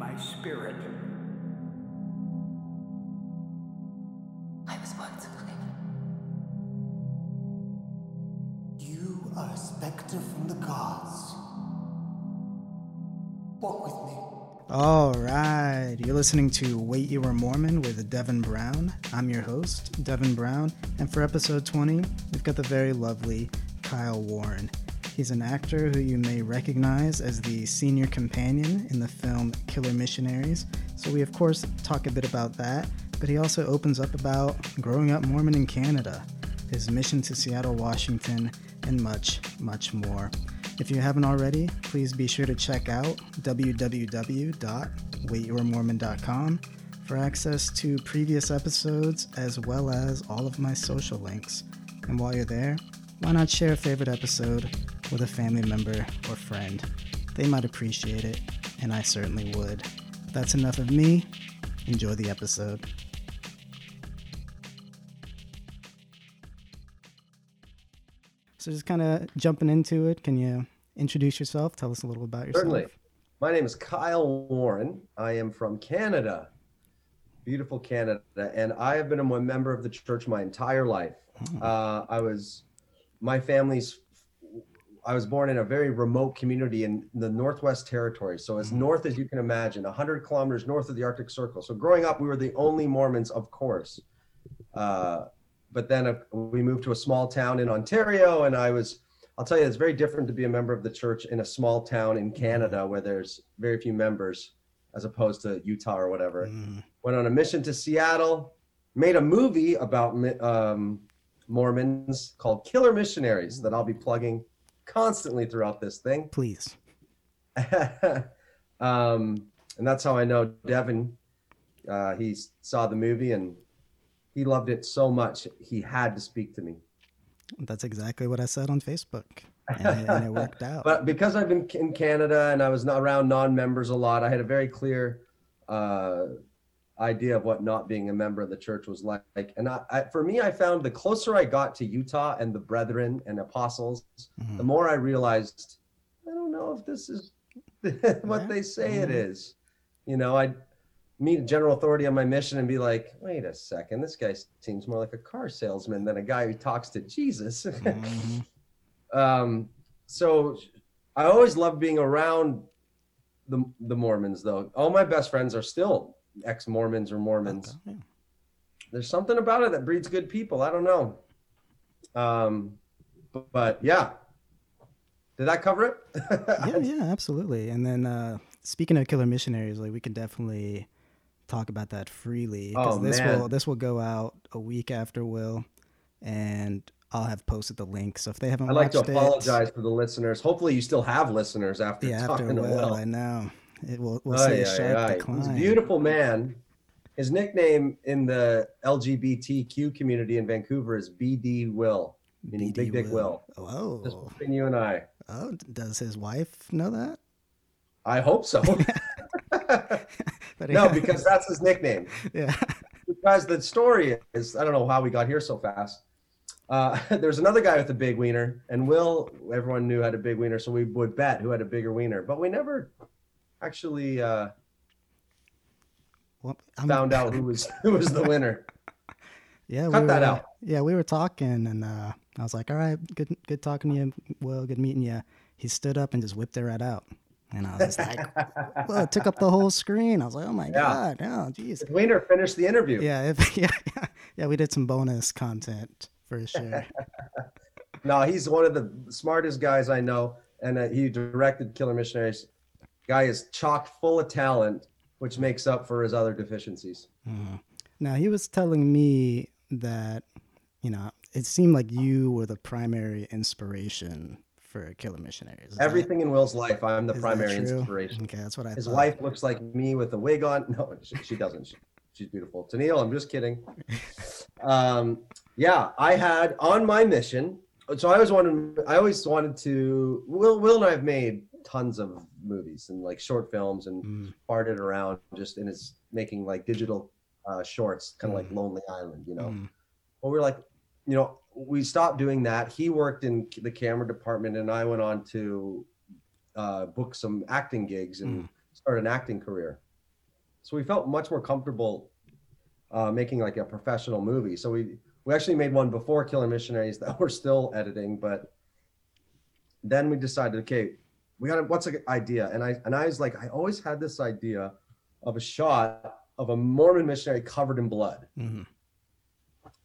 to feed my spirit. I was once a flame. You are a specter from the gods. Walk with me. All right, you're listening to Wait You Were Mormon with Devin Brown. I'm your host, Devin Brown, and for episode 20, we've got the very lovely Kyle Warren. He's an actor who you may recognize as the senior companion in the film Killer Missionaries, so we of course talk a bit about that, but he also opens up about growing up Mormon in Canada, his mission to Seattle, Washington, and much, much more. If you haven't already, please be sure to check out www.waityouweremormon.com for access to previous episodes as well as all of my social links. And while you're there, why not share a favorite episode with a family member or friend? They might appreciate it, and I certainly would. That's enough of me. Enjoy the episode. So, just kind of jumping into it, can you introduce yourself? Tell us a little about yourself. Certainly. My name is Kyle Warren. I am from Canada, beautiful Canada, and I have been a member of the church my entire life. Oh. Uh, I was, my family's, I was born in a very remote community in the Northwest Territory. So as north as you can imagine, 100 kilometers north of the Arctic Circle. So growing up, we were the only Mormons, of course. Uh, but then uh, we moved to a small town in Ontario, and I was I'll tell you, it's very different to be a member of the church in a small town in Canada where there's very few members, as opposed to Utah or whatever. Mm. Went on a mission to Seattle, made a movie about um, Mormons called Killer Missionaries that I'll be plugging constantly throughout this thing. Please. um, and that's how I know Devin. Uh, he saw the movie and he loved it so much he had to speak to me. That's exactly what I said on Facebook, and it, and it worked out. But because I've been in Canada and I was not around non-members a lot, I had a very clear uh, idea of what not being a member of the church was like. And I, I, for me, I found the closer I got to Utah and the brethren and apostles, Mhm. the more I realized I don't know if this is what they say it Mhm. is. You know, I'd meet a general authority on my mission and be like, wait a second, this guy seems more like a car salesman than a guy who talks to Jesus. Mhm. um, so I always loved being around the the Mormons, though. All my best friends are still ex Mormons or Mormons. Okay. There's something about it that breeds good people. I don't know. Um, but, but yeah, did that cover it? yeah, yeah, absolutely. And then uh, speaking of killer missionaries, like we can definitely talk about that freely because Oh, this man. will this will go out a week after Will, and I'll have posted the link. So if they haven't I'd like to watched it, apologize for the listeners. Hopefully, you still have listeners after yeah, talking after to Will, Will. I know it will. We'll Ay, see a ay, sharp ay. decline. He's a beautiful man. His nickname in the LGBTQ community in Vancouver is BD Will, meaning BD Big Dick Will. Oh, Just between you and I. oh, does his wife know that? I hope so. No, because that's his nickname. yeah, Because the story is, I don't know how we got here so fast. Uh, there's another guy with a big wiener, and Will, everyone knew had a big wiener, so we would bet who had a bigger wiener, but we never actually uh, well, found out who was who was the winner. Yeah, Cut we that were, out. Yeah, we were talking, and uh, I was like, "All right, good, good talking to you. Well, good meeting you." He stood up and just whipped it right out, and I was like, "Well, it took up the whole screen." I was like, "Oh my Yeah. god, oh jeez." His wiener finished the interview. Yeah, if, yeah, yeah, yeah. We did some bonus content for sure. No, he's one of the smartest guys I know, and uh, he directed Killer Missionaries. Guy is chock full of talent, which makes up for his other deficiencies. Mhm. Now he was telling me that, you know, it seemed like you were the primary inspiration for Killer Missionaries. Is that- Everything in Will's life, I'm the primary inspiration. Okay, that's what I His thought. wife looks like me with a wig on. No, she, she doesn't. She, she's beautiful. Tennille, I'm just kidding. Um, yeah, I had on my mission. So I always wanted. I always wanted to. Will Will and I have made tons of movies and like short films and Mm, farted around just in his making like digital uh, shorts, kind of like Mhm. Lonely Island, you know. mm, we we're like, you know, we stopped doing that. He worked in the camera department, and I went on to uh, book some acting gigs and Mm. start an acting career. So we felt much more comfortable uh, making like a professional movie. So we we actually made one before Killer Missionaries that we're still editing, but then we decided, okay, we got a, what's an idea? And I and I was like, I always had this idea of a shot of a Mormon missionary covered in blood. Mhm.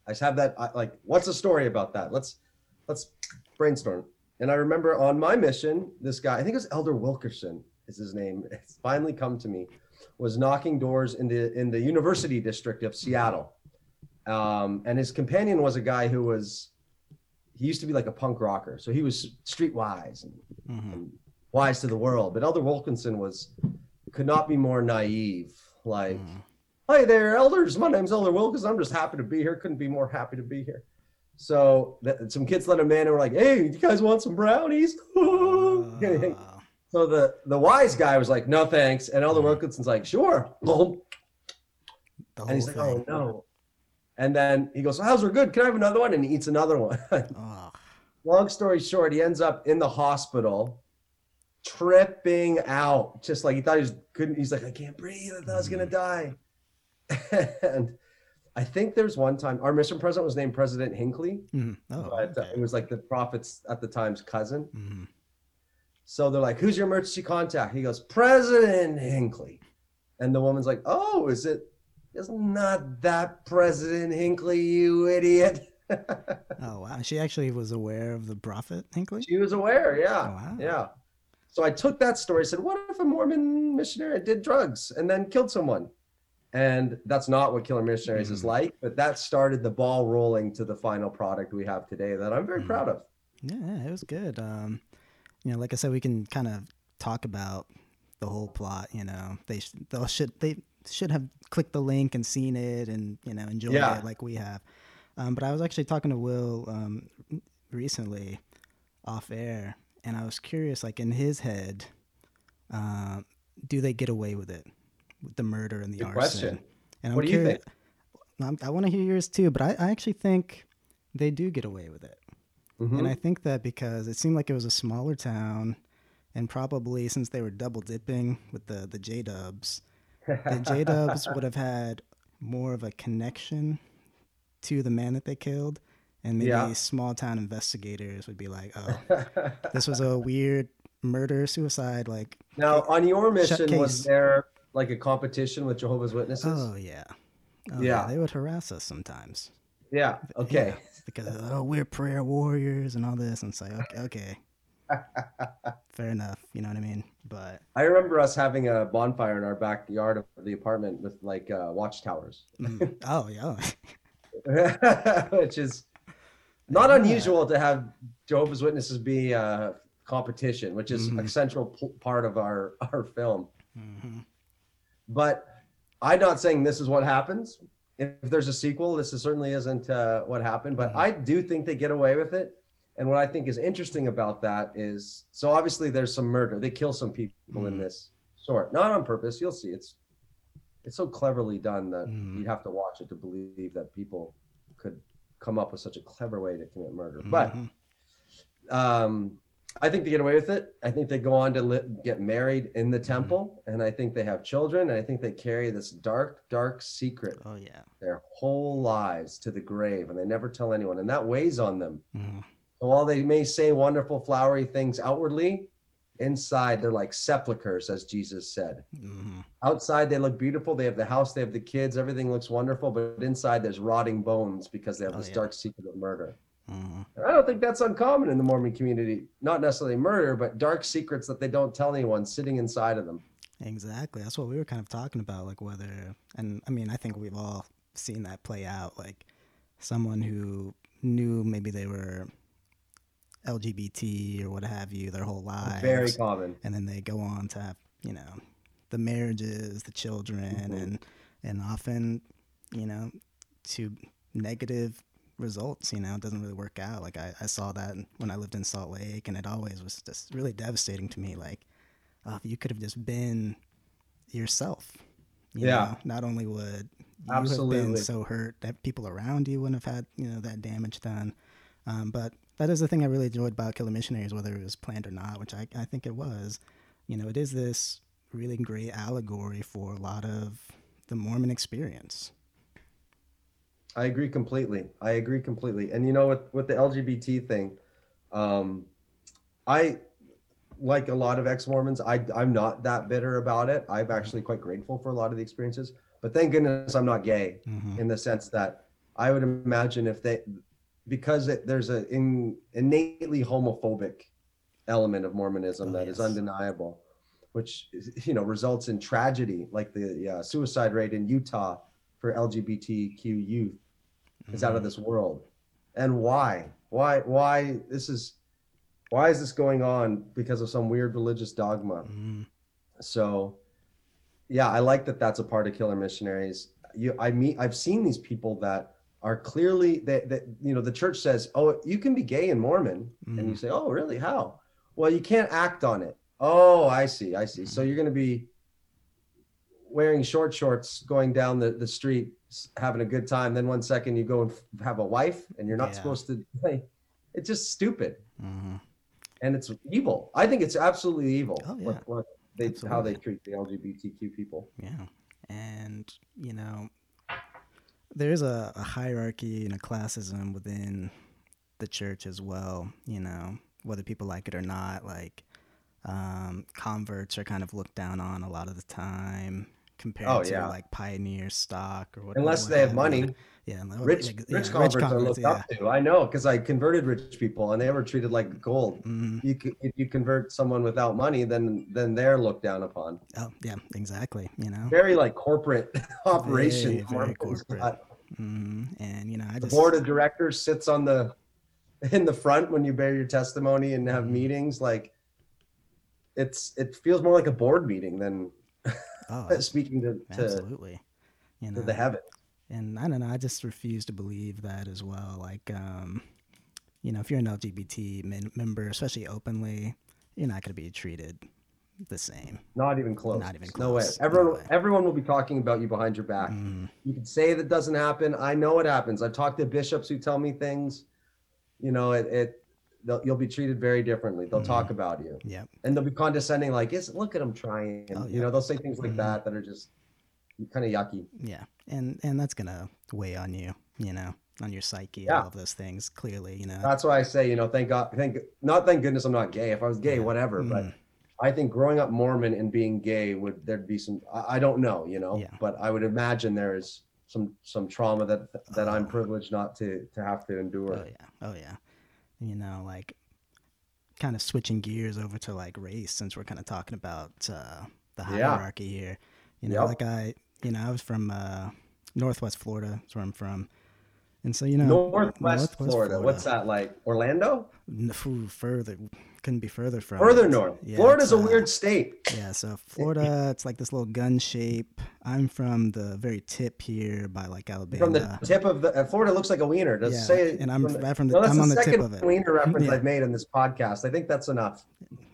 I just have that I, like, what's the story about that? Let's let's brainstorm. And I remember on my mission, this guy, I think it was Elder Wilkerson, is his name. It's finally come to me, was knocking doors in the in the University District of Seattle, um, and his companion was a guy who was he used to be like a punk rocker, so he was streetwise and, Mhm. and wise to the world. But Elder Wilkinson was could not be more naive. Like, Mhm. hi there, elders. My name's Elder Wilkinson. I'm just happy to be here. Couldn't be more happy to be here. So some kids let him in and were like, "Hey, you guys want some brownies?" Uh, so the the wise guy was like, "No, thanks." And Elder Wilkinson's like, "Sure." And he's like, "Oh no." And then he goes, "How's are good? Can I have another one?" And he eats another one. Long story short, he ends up in the hospital, tripping out, just like he thought he was couldn't. He's like, "I can't breathe. I thought I was gonna die." and I think there's one time our mission president was named President Hinckley, mhm. oh but uh, okay. it was like the prophet's at the time's cousin. Mhm. So they're like, "Who's your emergency contact?" He goes, "President Hinckley," and the woman's like, "Oh, is it? It's not that President Hinckley, you idiot." Oh wow, she actually was aware of the prophet Hinckley. she was aware, yeah, Oh, wow. yeah. So I took that story. Said, "What if a Mormon missionary did drugs and then killed someone?" And that's not what Killer Missionaries is Mhm. like. But that started the ball rolling to the final product we have today that I'm very Mhm. proud of. Yeah, it was good. Um, you know, like I said, we can kind of talk about the whole plot. You know, they sh- they should they should have clicked the link and seen it and you know enjoyed Yeah. it like we have. Um, but I was actually talking to Will um, recently off air, and I was curious, like in his head, uh, do they get away with it with the murder and the Good arson? question. And What I'm do you curious. I'm, I want to hear yours too, but I, I actually think they do get away with it. Mhm. And I think that because it seemed like it was a smaller town, and probably since they were double dipping with the the J Dubs, the J Dubs would have had more of a connection to the man that they killed, and maybe Yeah. small town investigators would be like, "Oh, this was a weird murder suicide." Like, now, on your mission, was there like a competition with Jehovah's Witnesses? oh yeah, oh, Yeah. they would harass us sometimes. yeah. Okay. Yeah, because oh, we're prayer warriors and all this, and say, okay, okay. fair enough. You know what I mean? But I remember us having a bonfire in our backyard of the apartment with like uh, watchtowers, mm, oh yeah, which is not Yeah. unusual to have Jehovah's Witnesses be a competition, which is a Mhm. central p- part of our our film. hmm But I'm not saying this is what happens. If there's a sequel, this is, certainly isn't uh, what happened. But Mhm. I do think they get away with it. And what I think is interesting about that is, so obviously there's some murder. They kill some people in Mhm. this sort, not on purpose. You'll see. It's it's so cleverly done that Mhm. you'd have to watch it to believe that people could come up with such a clever way to commit murder. But Mhm. um, I think they get away with it. I think they go on to li- get married in Mm-hmm. the temple, and I think they have children, and I think they carry this dark, dark secret oh yeah, their whole lives to the grave, and they never tell anyone, and that weighs on them. Mhm. So while they may say wonderful, flowery things outwardly, inside they're like sepulchres, as Jesus said. Mhm. Outside they look beautiful. They have the house, they have the kids, everything looks wonderful, but inside there's rotting bones because they have Oh, this yeah. dark secret of murder. Mhm. I don't think that's uncommon in the Mormon community. Not necessarily murder, but dark secrets that they don't tell anyone sitting inside of them. exactly. That's what we were kind of talking about, like whether, and I mean, I think we've all seen that play out, like someone who knew maybe they were LGBT or what have you their whole lives, Very common. and then they go on to have you know the marriages the children Mhm. and and often you know to negative results you know it doesn't really work out like I, I saw that when i lived in salt lake and it always was just really devastating to me like oh, if you could have just been yourself you Yeah. know, not only would you have Absolutely. been so hurt that people around you wouldn't have had you know that damage done um, but that is the thing I really enjoyed about Killer Missionaries, whether it was planned or not, which I, I think it was. You know, it is this really great allegory for a lot of the Mormon experience. I agree completely. I agree completely. And you know, with with the LGBT thing, um, I like a lot of ex-Mormons. I I'm not that bitter about it. I'm actually quite grateful for a lot of the experiences. But thank goodness I'm not gay Mhm. in the sense that I would imagine if they because it, there's an in, innately homophobic element of Mormonism Oh, that is yes. undeniable, which you know results in tragedy like the uh, suicide rate in Utah for LGBTQ youth is out of this world. And why? Why? Why? This is why is this going on because of some weird religious dogma? Mhm. So, yeah, I like that. That's a part of Killer Missionaries. You, I meet, I've seen these people that are clearly that that you know the church says, oh, you can be gay and Mormon, and you say, oh, really? How? Well, you can't act on it. Oh, I see, I see. So you're going to be wearing short shorts, going down the the street, having a good time. Then one second you go and f- have a wife, and you're not Yeah. supposed to. Like, it's just stupid Mhm. and it's evil. I think it's absolutely evil. Oh, yeah. what, what they how they treat the LGBTQ people. Yeah. And, you know, there's a, a hierarchy and a classism within the church as well, you know, whether people like it or not. Like, um, converts are kind of looked down on a lot of the time compared Oh, to yeah. like pioneer stock or whatever. Unless they have money, Yeah. rich yeah, rich converts are looked yeah. up to. I know because I converted rich people and they were treated like gold. Mhm. You if you convert someone without money, then then they're looked down upon. Oh, yeah, exactly. You know, Very like corporate operation. Very, very corporate. mm and you know, I The just board of directors sits on the in the front when you bear your testimony and Mm-hmm. have meetings. Like it's it feels more like a board meeting than oh, speaking to to, absolutely. You know, to the heaven. and I don't know. I just refuse to believe that as well. Like, um, you know, if you're an LGBT men- member, especially openly, you're not going to be treated the same. Not even close. Not even No way. close. No Everyone, way. everyone will be talking about you behind your back. Mm, You can say that doesn't happen. I know it happens. I've talked to bishops who tell me things. You know, it. it you'll be treated very differently. They'll Mm-hmm. talk about you, yep. and they'll be condescending, like, "Yes, look at them trying." Oh, You know, they'll say things like Mhm. that that are just kind of yucky. Yeah, and and that's gonna weigh on you. You know, on your psyche. Yeah. All of those things. Clearly, you know. That's why I say, you know, thank God, thank not thank goodness I'm not gay. If I was gay, Yeah. whatever. But Mm. I think growing up Mormon and being gay would there'd be some. I, I don't know, you know, Yeah. but I would imagine there is some some trauma that that I'm Oh. privileged not to to have to endure. Oh yeah. Oh yeah. You know, like kind of switching gears over to like race since we're kind of talking about uh, the Yeah. hierarchy here. You know, Yep. like I, you know, I was from uh, Northwest Florida. That's where I'm from. And so you know, Northwest, Florida. What's that like? Orlando? Further, couldn't be further from. Further it. north. Yeah, Florida's a uh, weird state. Yeah, so Florida, it's like this little gun shape. I'm from the very tip here by like Alabama. From the tip of the uh, Florida looks like a wiener. Does it Yeah, say? and I'm from the- from the- No, that's I'm on the the tip of it. wiener reference Yeah. I've made in this podcast. I think that's enough.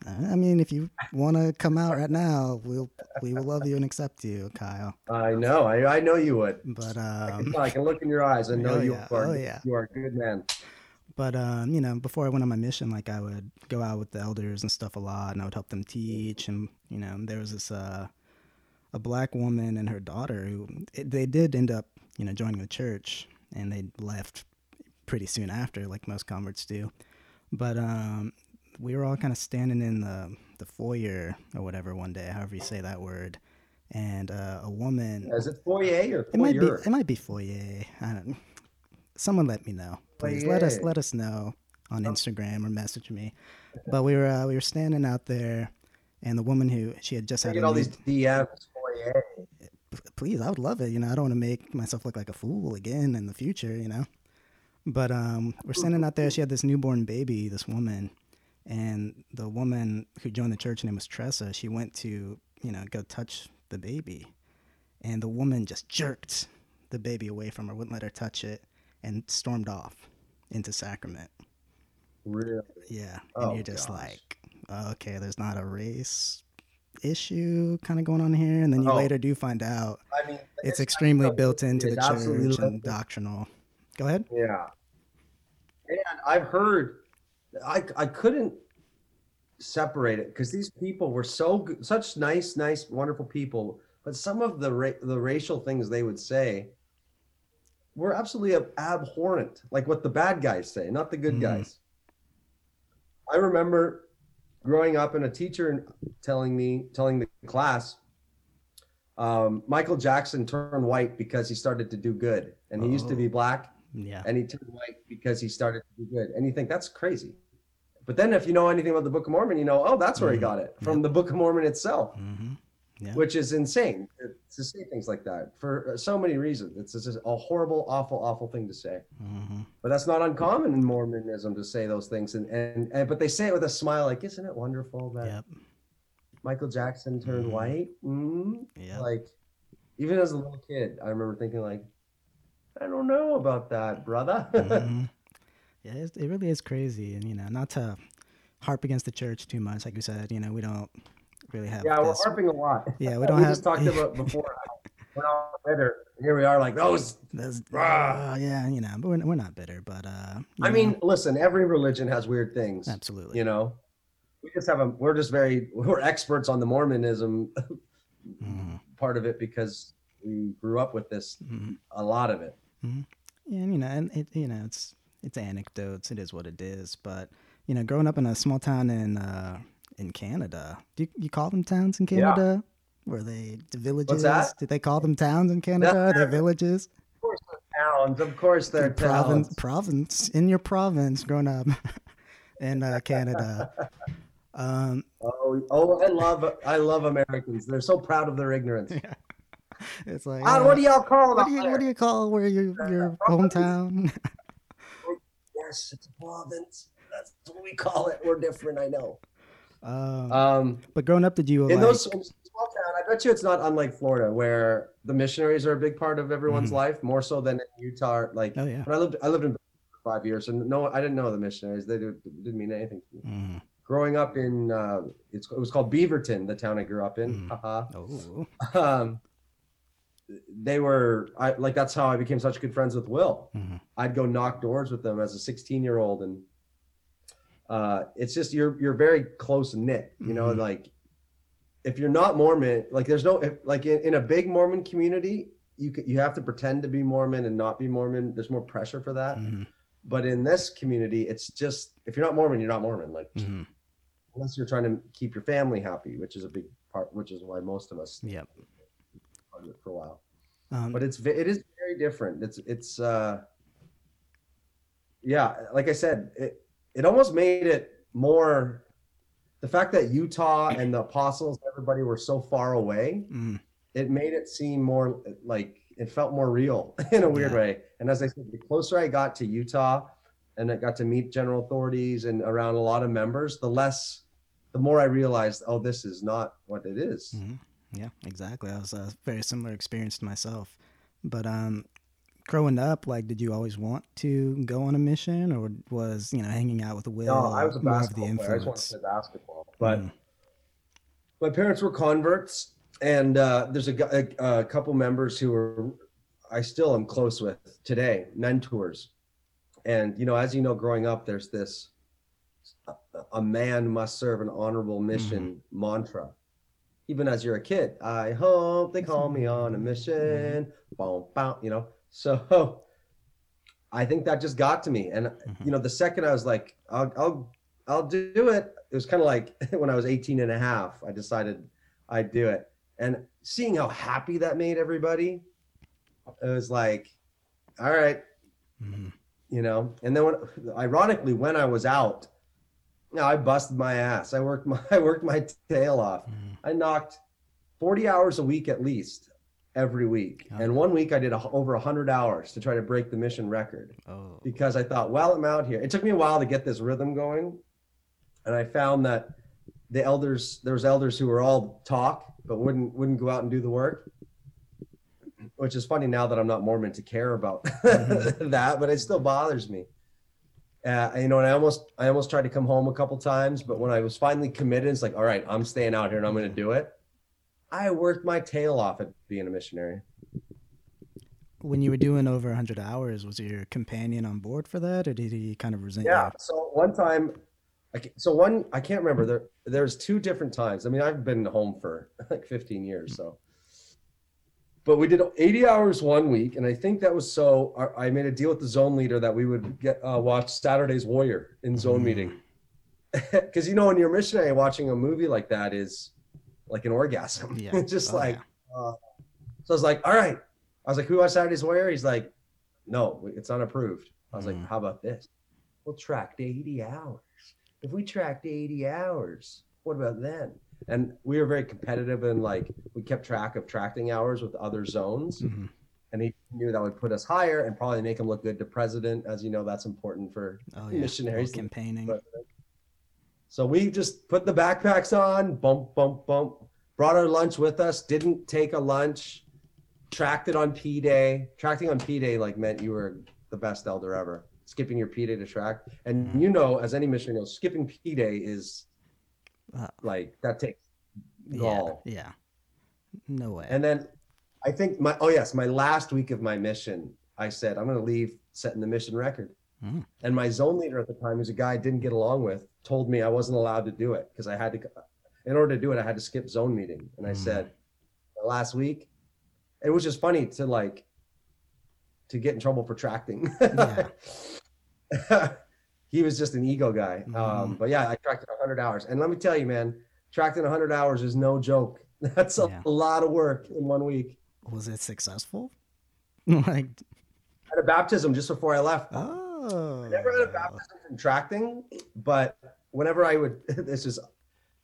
I mean, if you want to come out right now, we'll we will love you and accept you, Kyle. I know. I, I know you would. But I um, can, I can look in your eyes and know Oh, you are. Oh, yeah. You are a good man. But um, you know, before I went on my mission, like I would go out with the elders and stuff a lot, and I would help them teach. And you know, there was this uh, a black woman and her daughter who it, they did end up, you know, joining the church, and they left pretty soon after, like most converts do. But um, we were all kind of standing in the the foyer or whatever one day, however you say that word, and uh, a woman. Is it foyer or foyer? It might be. foyer? It might be foyer. I don't. Someone let me know, please. Let us let us know on Instagram or message me. But we were uh, we were standing out there, and the woman who she had just I had get all these DMs. Please, I would love it. You know, I don't want to make myself look like a fool again in the future. You know, but um, we're standing out there. She had this newborn baby, this woman, and the woman who joined the church, her name was Tressa. She went to you know go touch the baby, and the woman just jerked the baby away from her, wouldn't let her touch it, and stormed off into sacrament. Really? Yeah, and Oh, you're just gosh. like, okay, there's not a race issue kind of going on here, and then you Oh. later do find out I mean, it's extremely no, built into the church and doctrinal. Go ahead. Yeah. And I've heard, I I couldn't separate it because these people were so good, such nice, nice, wonderful people. But some of the ra- the racial things they would say were absolutely abhorrent, like what the bad guys say, not the good Mhm. guys. I remember growing up and a teacher telling me, telling the class, um, Michael Jackson turned white because he started to do good, and he used to be Oh. black, Yeah. and he turned white because he started to do good. And you think that's crazy. But then if you know anything about the Book of Mormon, you know, oh, that's where he Mhm. got it from the Book of Mormon itself, hmm Yeah. which is insane to say things like that for so many reasons. It's just a horrible, awful, awful thing to say. hmm But that's not uncommon in Mormonism to say those things. And, and, and but they say it with a smile, like, isn't it wonderful that Yep. Michael Jackson turned Mhm. white? mm Yeah. Like, even as a little kid, I remember thinking, like, I don't know about that, brother. Mhm. Yeah, it really is crazy, and you know, not to harp against the church too much. Like you said, you know, we don't really have. yeah, we're harping a lot. Yeah, we we don't have. We just talked about before we're not bitter. Here we are, like those. this- Rah. uh, yeah, you know, but we're, we're not bitter. But uh, I know, mean, listen, every religion has weird things. absolutely. You know, we just have a. We're just very. We're experts on the Mormonism Mhm. part of it because we grew up with this. Mhm. A lot of it. Yeah, and you know, and it, you know, it's it's anecdotes. It is what it is. But you know, growing up in a small town in uh, in Canada, do you, you call them towns in Yeah. Canada? Were they the villages? Did they call them towns in Canada? Are they villages? Of course, they're towns. Of course, they're province, towns. province in your province, growing up in uh, Canada. Um, Oh, oh, I love. I love Americans. They're so proud of their ignorance. it's like uh, what do y'all call what do you what do you call where your your hometown? Yes, it's a province. That's what we call it. We're different. I know. Um, Um, but growing up, did you in like? those in small town, I bet you it's not unlike Florida, where the missionaries are a big part of everyone's Mhm. life, more so than in Utah. Like oh yeah. I lived, I lived in for five years, and no, I didn't know the missionaries. They did, didn't mean anything to me. Mhm. Growing up in, uh, it's, it was called Beaverton, the town I grew up in. Mhm. Haha. Oh. um, they were I like that's how I became such good friends with Will. Mhm. I'd go knock doors with them as a 16 year old, and uh, it's just you're you're very close knit. You know, Mhm. like if you're not Mormon, like there's no if, like in, in a big Mormon community, you you have to pretend to be Mormon and not be Mormon. There's more pressure for that. Mhm. But in this community, it's just if you're not Mormon, you're not Mormon. Like Mhm. unless you're trying to keep your family happy, which is a big part, which is why most of us Yep. part of it for a while. Um, but it's it is very different it's it's uh yeah like i said it it almost made it more the fact that utah and the apostles everybody were so far away mm, it made it seem more like it felt more real in a weird Yeah. way and as i said the closer i got to utah and i got to meet general authorities and around a lot of members the less the more i realized oh this is not what it is. mhm. Yeah, exactly. I was a very similar experience to myself. But um, growing up, like, did you always want to go on a mission, or was you know hanging out with Will No, I was a basketball the player. I just wanted to play basketball. But Mm. my parents were converts, and uh, there's a, a, a couple members who are I still am close with today, mentors. And you know, as you know, growing up, there's this a, man must serve an honorable mission mantra. Even as you're a kid, I hope they call me on a mission. Boom, boom, you know. So I think that just got to me, and Mhm. you know, the second I was like, I'll, I'll, I'll do it. It was kind of like when I was 18 and a half, I decided I'd do it. And seeing how happy that made everybody, it was like, all right, Mhm. you know. And then when, ironically, when I was out, you know, I busted my ass. I worked my, I worked my tail off. Mhm. I knocked 40 hours a week at least every week. Oh. And one week I did a, over 100 hours to try to break the mission record Oh. because I thought, well, I'm out here. It took me a while to get this rhythm going, and I found that the elders, there was elders who were all talk but wouldn't wouldn't go out and do the work. Which is funny now that I'm not Mormon to care about that, but it still bothers me. Uh, you know, and I almost I almost tried to come home a couple times, but when I was finally committed, it's like, all right, I'm staying out here and I'm going to do it. I worked my tail off at being a missionary. When you were doing over 100 hours, was your companion on board for that, or did he kind of resent Yeah. So one time, I so one I can't remember there. There's two different times. I mean, I've been home for like 15 years, so. But we did 80 hours one week, and I think that was so. I made a deal with the zone leader that we would get uh, watch Saturday's Warrior in zone Mm. meeting, because you know when you're missionary, watching a movie like that is like an orgasm. Yeah. It's just Oh, like, yeah. uh, so I was like, all right. I was like, who watched Saturday's Warrior? He's like, no, it's unapproved. I was Mm. like, how about this? We'll track to 80 hours. If we tracked 80 hours, what about then? And we were very competitive and like we kept track of tracking hours with other zones. Mhm. And he knew that would put us higher and probably make him look good to president. As you know, that's important for Oh yeah. missionaries. Campaigning. So we just put the backpacks on, bump, bump, bump, brought our lunch with us, didn't take a lunch, tracked it on P Day. Tracking on P Day like meant you were the best elder ever. Skipping your P Day to track. And you know, as any missionary knows, skipping P Day is Uh, like that takes yeah. gall. Yeah. No way. And then I think my oh yes, my last week of my mission, I said I'm gonna leave setting the mission record. Mm. And my zone leader at the time, who's a guy I didn't get along with, told me I wasn't allowed to do it because I had to in order to do it, I had to skip zone meeting. And I Mm. said last week, it was just funny to like to get in trouble for tracting. he was just an ego guy. Um, Mhm. but yeah, I tracked it 100 hours. And let me tell you, man, tracking 100 hours is no joke. That's a Yeah. lot of work in one week. Was it successful? like I had a baptism just before I left. oh. I never had a baptism from tracting, but whenever I would, this is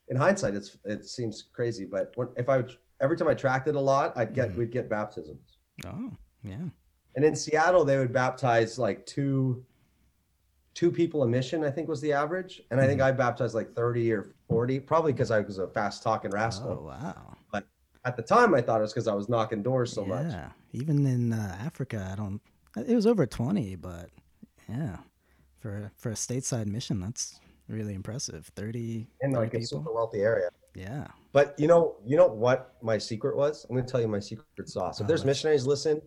in hindsight, it's it seems crazy, but when, if I would, every time I tracked it a lot, I'd get Mhm. we'd get baptisms. Oh yeah. And in Seattle, they would baptize like two two people a mission, I think was the average. And I think Mm-hmm. I baptized like 30 or 40, probably because I was a fast talking rascal. Oh wow. But At the time, I thought it was because I was knocking doors so much. yeah. Even in uh, Africa, I don't. It was over twenty, but yeah, for for a stateside mission, that's really impressive. Thirty. In 30 like a people. super wealthy area. Yeah. But you know, you know what my secret was? I'm going to tell you my secret sauce. If Oh, there's missionaries listen,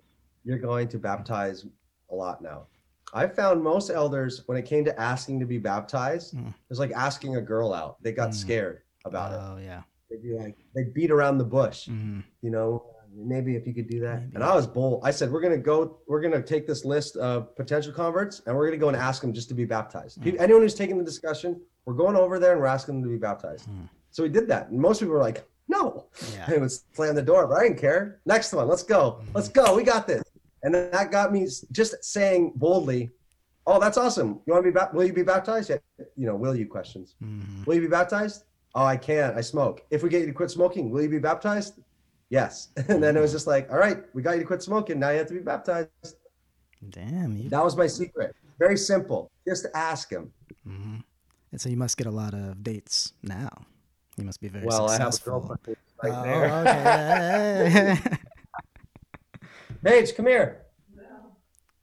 you're going to baptize a lot now. I found most elders when it came to asking to be baptized, Mm. it was like asking a girl out. They got Mm. scared about it. Oh yeah. They'd be like, they beat around the bush. Mhm. You know, maybe if you could do that. Maybe. And I was bold. I said, we're going to go, we're going to take this list of potential converts and we're going to go and ask them just to be baptized. Pe- Anyone who's taking the discussion, we're going over there and we're asking them to be baptized. Mm. So we did that. And most people were like, no. Yeah. And it would slam the door, but I didn't care. Next one, let's go. Let's go. We got this. And then that got me just saying boldly, oh, that's awesome. You want to be, ba- will you be baptized? Yeah. You know, will you questions. Mhm. Will you be baptized? Oh, I can't. I smoke. If we get you to quit smoking, will you be baptized? Yes. And then it was just like, all right, we got you to quit smoking. Now you have to be baptized. Damn. You. That was my secret. Very simple. Just ask him. Mhm. And so you must get a lot of dates now. You must be very Well, I have a successful. girlfriend who's right Oh, there. okay. yeah, yeah, Paige, come here.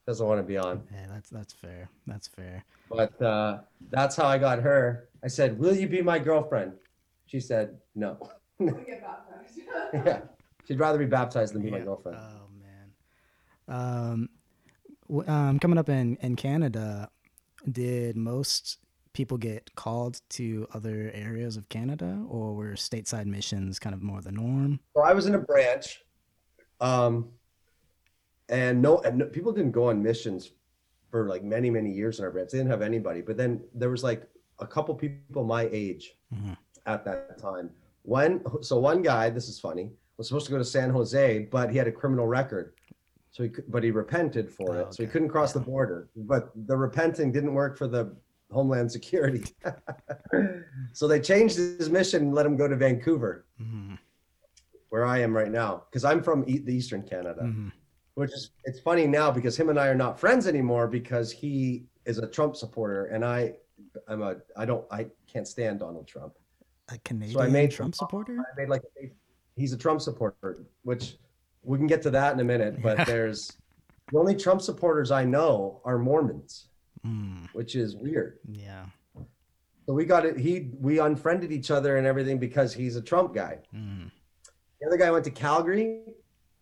Doesn't want to be on. Yeah, that's that's fair. That's fair. But uh, that's how I got her. I said, Will you be my girlfriend? She said, No. yeah. She'd rather be baptized than be my girlfriend. Oh man. Um, um, coming up in in Canada, did most people get called to other areas of Canada, or were stateside missions kind of more the norm? So I was in a branch. Um, and no, and no, people didn't go on missions for like many, many years in our branch. They didn't have anybody. But then there was like a couple people my age Mhm. at that time. One, so one guy, this is funny, was supposed to go to San Jose, but he had a criminal record. So he, could- but he repented for Oh, it. So he couldn't cross Yeah. the border. But the repenting didn't work for the Homeland Security. so they changed his mission and let him go to Vancouver, Mhm. where I am right now, because I'm from e- the Eastern Canada Mhm. which is it's funny now because him and I are not friends anymore because he is a Trump supporter and I I'm a I don't I can't stand Donald Trump. A Canadian so I made- Trump supporter? I made like a, he's a Trump supporter, which we can get to that in a minute, but Yeah. there's the only Trump supporters I know are Mormons, Mm, which is weird. yeah. So we got it he we unfriended each other and everything because he's a Trump guy. Mm. The other guy went to Calgary,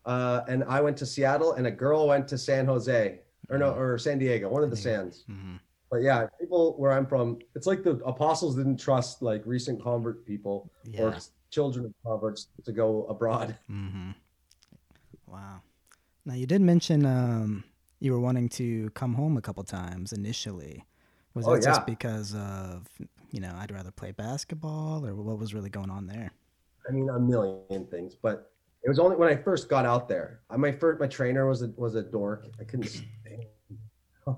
uh, and I went to Seattle, and a girl went to San Jose, or no, or San Diego, one of the San sands. Mhm. but yeah, people where I'm from, it's like the apostles didn't trust like recent convert people or children of converts to go abroad. Mm-hmm. Wow. Now you did mention um, you were wanting to come home a couple times initially. Was that Oh, just because of you know I'd rather play basketball, or what was really going on there? I mean, a million things, but it was only when I first got out there. My first, my trainer was a was a dork. I couldn't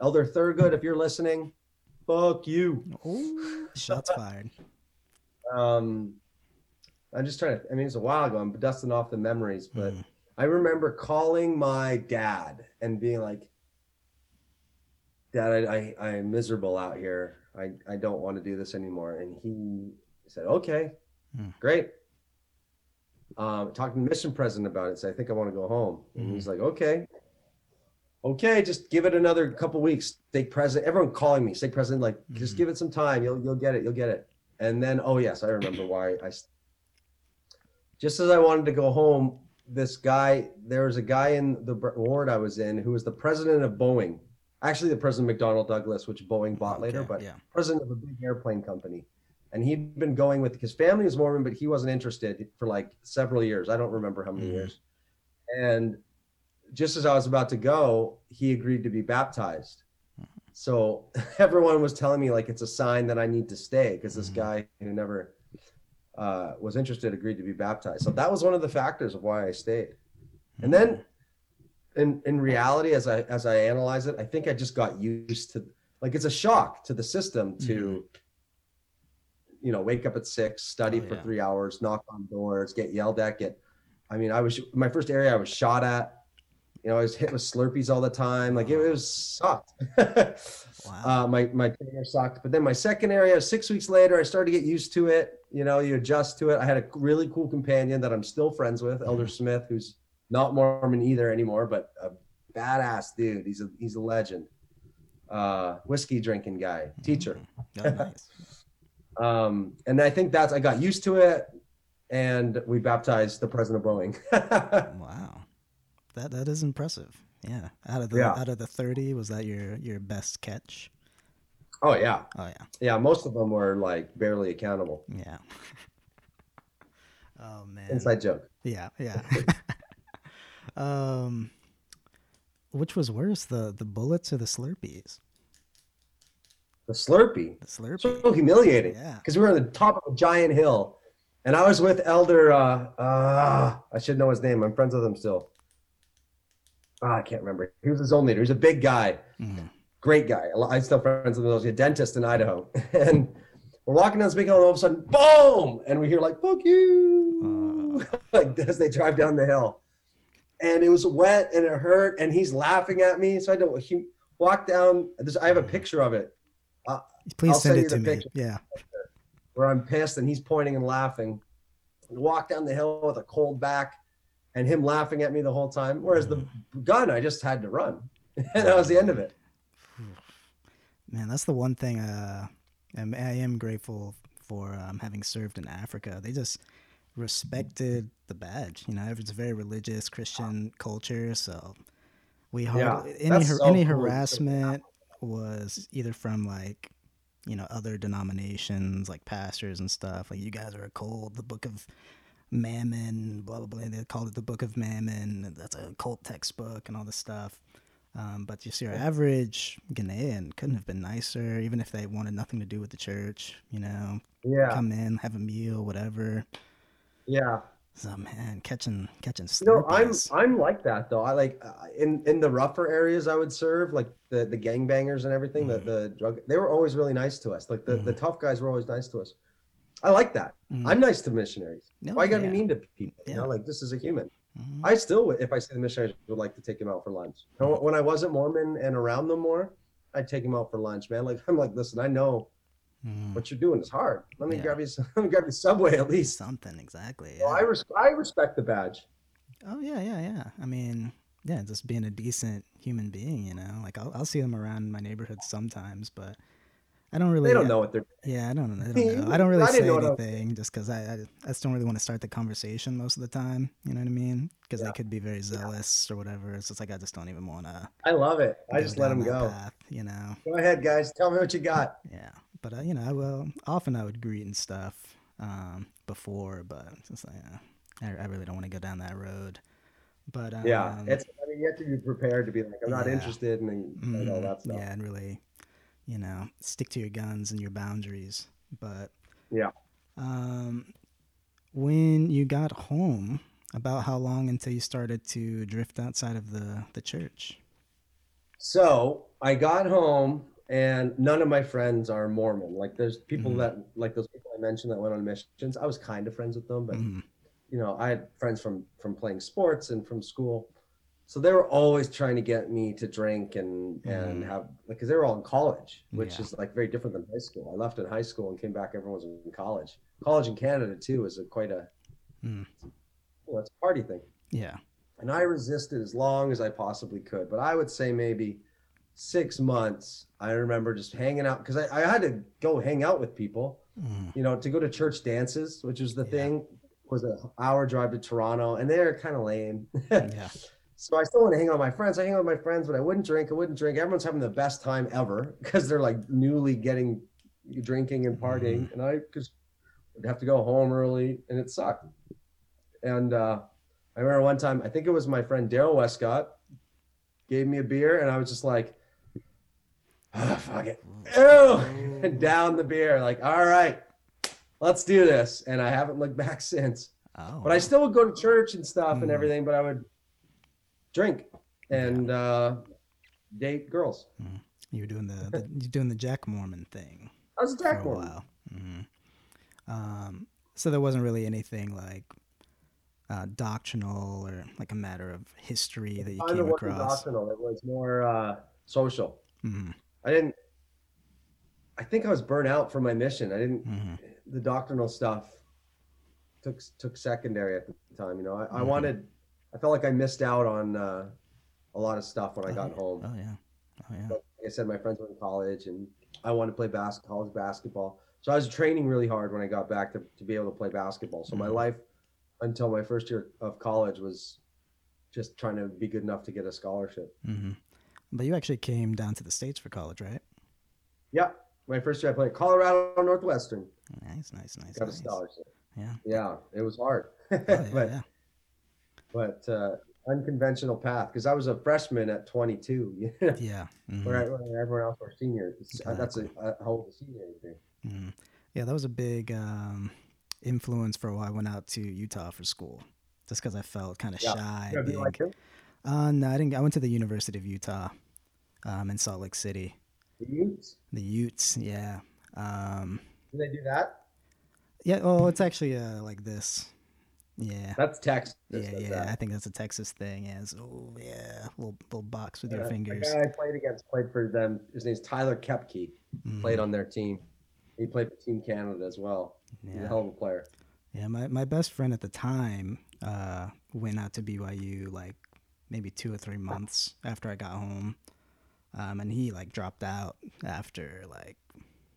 Elder Thurgood, if you're listening, fuck you. Oh, shots fired. Um, I'm just trying to. I mean, it's a while ago. I'm dusting off the memories, but Mm. I remember calling my dad and being like, "Dad, I, I I'm miserable out here. I I don't want to do this anymore." And he said, "Okay, Hmm. great." Um, talking to mission president about it, said, "I think I want to go home." And he's like, "Okay." Okay, just give it another couple weeks. Stake president, everyone calling me, stake president, like just Mhm. give it some time. You'll you'll get it. You'll get it. And then, oh yes, I remember why I. Just as I wanted to go home, this guy, there was a guy in the ward I was in who was the president of Boeing, actually the president of McDonnell Douglas, which Boeing bought later, but yeah. president of a big airplane company. And he'd been going with his family was Mormon, but he wasn't interested for like several years. I don't remember how many Mhm. years. And just as I was about to go, he agreed to be baptized. So everyone was telling me like it's a sign that I need to stay because this Mhm. guy who never uh, was interested agreed to be baptized. So that was one of the factors of why I stayed. And then in in reality, as I as I analyze it, I think I just got used to like it's a shock to the system to you know wake up at six, study Oh, for yeah. three hours, knock on doors, get yelled at, get. I mean, I was my first area I was shot at. You know, I was hit with Slurpees all the time. Like it, it was sucked. Wow. uh, my my trainer sucked. But then my second area, six weeks later, I started to get used to it. You know, you adjust to it. I had a really cool companion that I'm still friends with, Elder Smith, who's not Mormon either anymore, but a badass dude. He's a he's a legend. Uh, whiskey drinking guy, teacher. Oh, nice. Um, and I think that's I got used to it, and we baptized the president of Boeing. Wow, that that is impressive. Yeah, out of the Yeah. out of the thirty, was that your your best catch? oh yeah, Oh yeah, yeah. Most of them were like barely accountable. yeah. oh man. Inside joke. Yeah, yeah. um, which was worse, the the bullets or the Slurpees? The Slurpee. The Slurpee. so humiliating Yeah. because we were on the top of a giant hill and i was with elder uh uh i should know his name i'm friends with him still Ah, i can't remember. He was his own leader. He's a big guy. Mhm. great guy. I'm still friends with him he's a dentist in idaho. And we're walking down this big hill and all of a sudden boom! And we hear like fuck you! Like as they drive down the hill. And it was wet and it hurt and he's laughing at me. So i to he walk down this i have a picture of it. Please I'll send send it to me. Yeah. where I'm pissed and he's pointing and laughing. Walk down the hill with a cold back and him laughing at me the whole time. Whereas the gun, I just had to run. and that was the end of it. Man, that's the one thing uh, I'm- I am grateful for um, having served in Africa. They just respected the badge. You know, it's a very religious Christian culture, so we hard, Yeah, any har- so any cool. harassment was either from like you know other denominations like pastors and stuff. Like you guys are a cult, the Book of Mammon, blah blah blah. They called it the Book of Mammon. That's a cult textbook and all this stuff. Um, but just your average Ghanaian couldn't have been nicer, even if they wanted nothing to do with the church. You know, Yeah. come in, have a meal, whatever. Yeah. So man, catching catching know, I'm I'm like that though. I like uh, in in the rougher areas I would serve, like the the gangbangers and everything. The the drug. They were always really nice to us. Like the the tough guys were always nice to us. I like that. Mhm. I'm nice to missionaries. No, Why you gotta yeah. be mean to people? You know, like this is a human. Mhm. I still, would- if I see the missionaries, would like to take him out for lunch. And When I wasn't Mormon and around them more, I'd take him out for lunch, man. Like I'm like, listen, I know Mhm. what you're doing is hard. Let me Yeah. grab you, some, let me grab you Subway at least. something exactly. So I, res- I respect the badge. Oh yeah, yeah, yeah. I mean, yeah, just being a decent human being, you know. Like I'll I'll see them around my neighborhood sometimes, but I don't really. They don't know what they're. Yeah, I don't, I don't know. I don't really I say didn't know what I was- anything just because I, I I just don't really want to start the conversation most of the time. You know what I mean? Because they could be very zealous or whatever. It's just like I just don't even want to. I love it. I just let them go. Path, you know? Go ahead, guys. Tell me what you got. Yeah, but uh, you know, I will often I would greet and stuff um, before, but it's just like uh, I, I really don't want to go down that road. But um, Yeah, it's. I mean, you have to be prepared to be like, I'm not interested, and, and all mhm, that stuff. Yeah, and really, you know, stick to your guns and your boundaries. But Yeah. um, when you got home, about how long until you started to drift outside of the the church? So I got home, and none of my friends are Mormon. Like, there's people Mhm. that, like those people I mentioned that went on missions. I was kind of friends with them, but Mhm. you know, I had friends from from playing sports and from school, so they were always trying to get me to drink and and Mhm. have because they were all in college, which Yeah. is like very different than high school. I left in high school and came back. Everyone was in college. College in Canada too is a quite a Mm. well, it's a party thing. Yeah. and I resisted as long as I possibly could. But I would say maybe six months. I remember just hanging out because I, I had to go hang out with people, Mm. you know, to go to church dances, which was the Yeah. thing, was an hour drive to Toronto, and they're kind of lame. Yeah. so I still want to hang out with my friends. I hang out with my friends, but I wouldn't drink. I wouldn't drink. Everyone's having the best time ever because they're like newly getting drinking and partying, and I just would have to go home early, and it sucked. And uh, I remember one time, I think it was my friend Daryl Westcott gave me a beer, and I was just like, ah, fuck it. Ew! And down the beer, like, all right, let's do this. And I haven't looked back since. Oh. But I still would go to church and stuff and Mm. everything, but I would drink and uh, date girls. you were doing the, the you're doing the Jack Mormon thing. I was a for Jack a Mormon. while. hmm Um, so there wasn't really anything like uh, doctrinal or like a matter of history that you of came wasn't across. doctrinal. It was more uh, social. hmm I didn't. I think I was burnt out from my mission. I didn't. hmm The doctrinal stuff took took secondary at the time. You know, I, I Mhm. wanted. I felt like I missed out on uh, a lot of stuff when I got home. Oh yeah. Oh yeah. But like I said, my friends were in college, and I wanted to play bas- college basketball. So I was training really hard when I got back to, to be able to play basketball. So my Mhm. life until my first year of college was just trying to be good enough to get a scholarship. hmm But you actually came down to the states for college, right? Yeah, my first year I played Colorado Northwestern. Nice, nice, nice. Got a scholarship. Yeah. Yeah, it was hard, Oh, yeah, but yeah. But uh, unconventional path because I was a freshman at 22. you know, Yeah. mhm, where, where everyone else were seniors. Uh, That's a, Exactly. a a senior there. mhm. Yeah, that was a big um, influence for why I went out to Utah for school, just because I felt kind of Yeah. shy. Yeah, being- like? Uh, no, I didn't. I went to the University of Utah, um, in Salt Lake City. The Utes? The Utes, yeah. Um, Do they do that? yeah. Oh, it's actually uh, like this. Yeah. That's Texas. Yeah, yeah. that. I think that's a Texas thing. Yeah. It's, oh, yeah. Little little box with Uh, your the fingers. guy I played against played for them. His name's Tyler Kepke. Mhm, Played on their team. He played for Team Canada as well. He's a Yeah. hell of a player. Yeah. My my best friend at the time uh, went out to BYU like maybe two or three months after I got home, um, and he like dropped out after like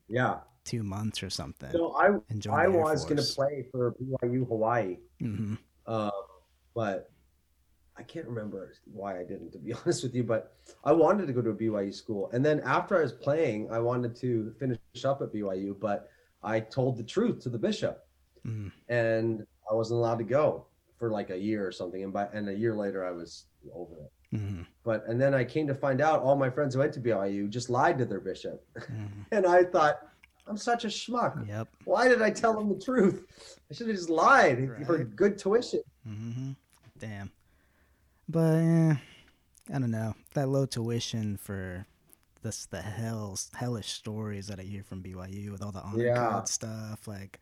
Yeah. two months or something. So I I was going to play for BYU Hawaii, hmm um, but I can't remember why I didn't, to be honest with you. But I wanted to go to a BYU school, and then after I was playing, I wanted to finish up at BYU, but I told the truth to the bishop, Mm. and I wasn't allowed to go for like a year or something. And by and a year later, I was over it. Hmm But and then I came to find out all my friends who went to BYU just lied to their bishop, hmm and I thought I'm such a schmuck. Yep. Why did I tell them the truth? I should have just lied for good tuition. hmm Damn. But eh, I don't know. That low tuition for this the hells hellish stories that I hear from BYU with all the honor Yeah. code stuff. Like,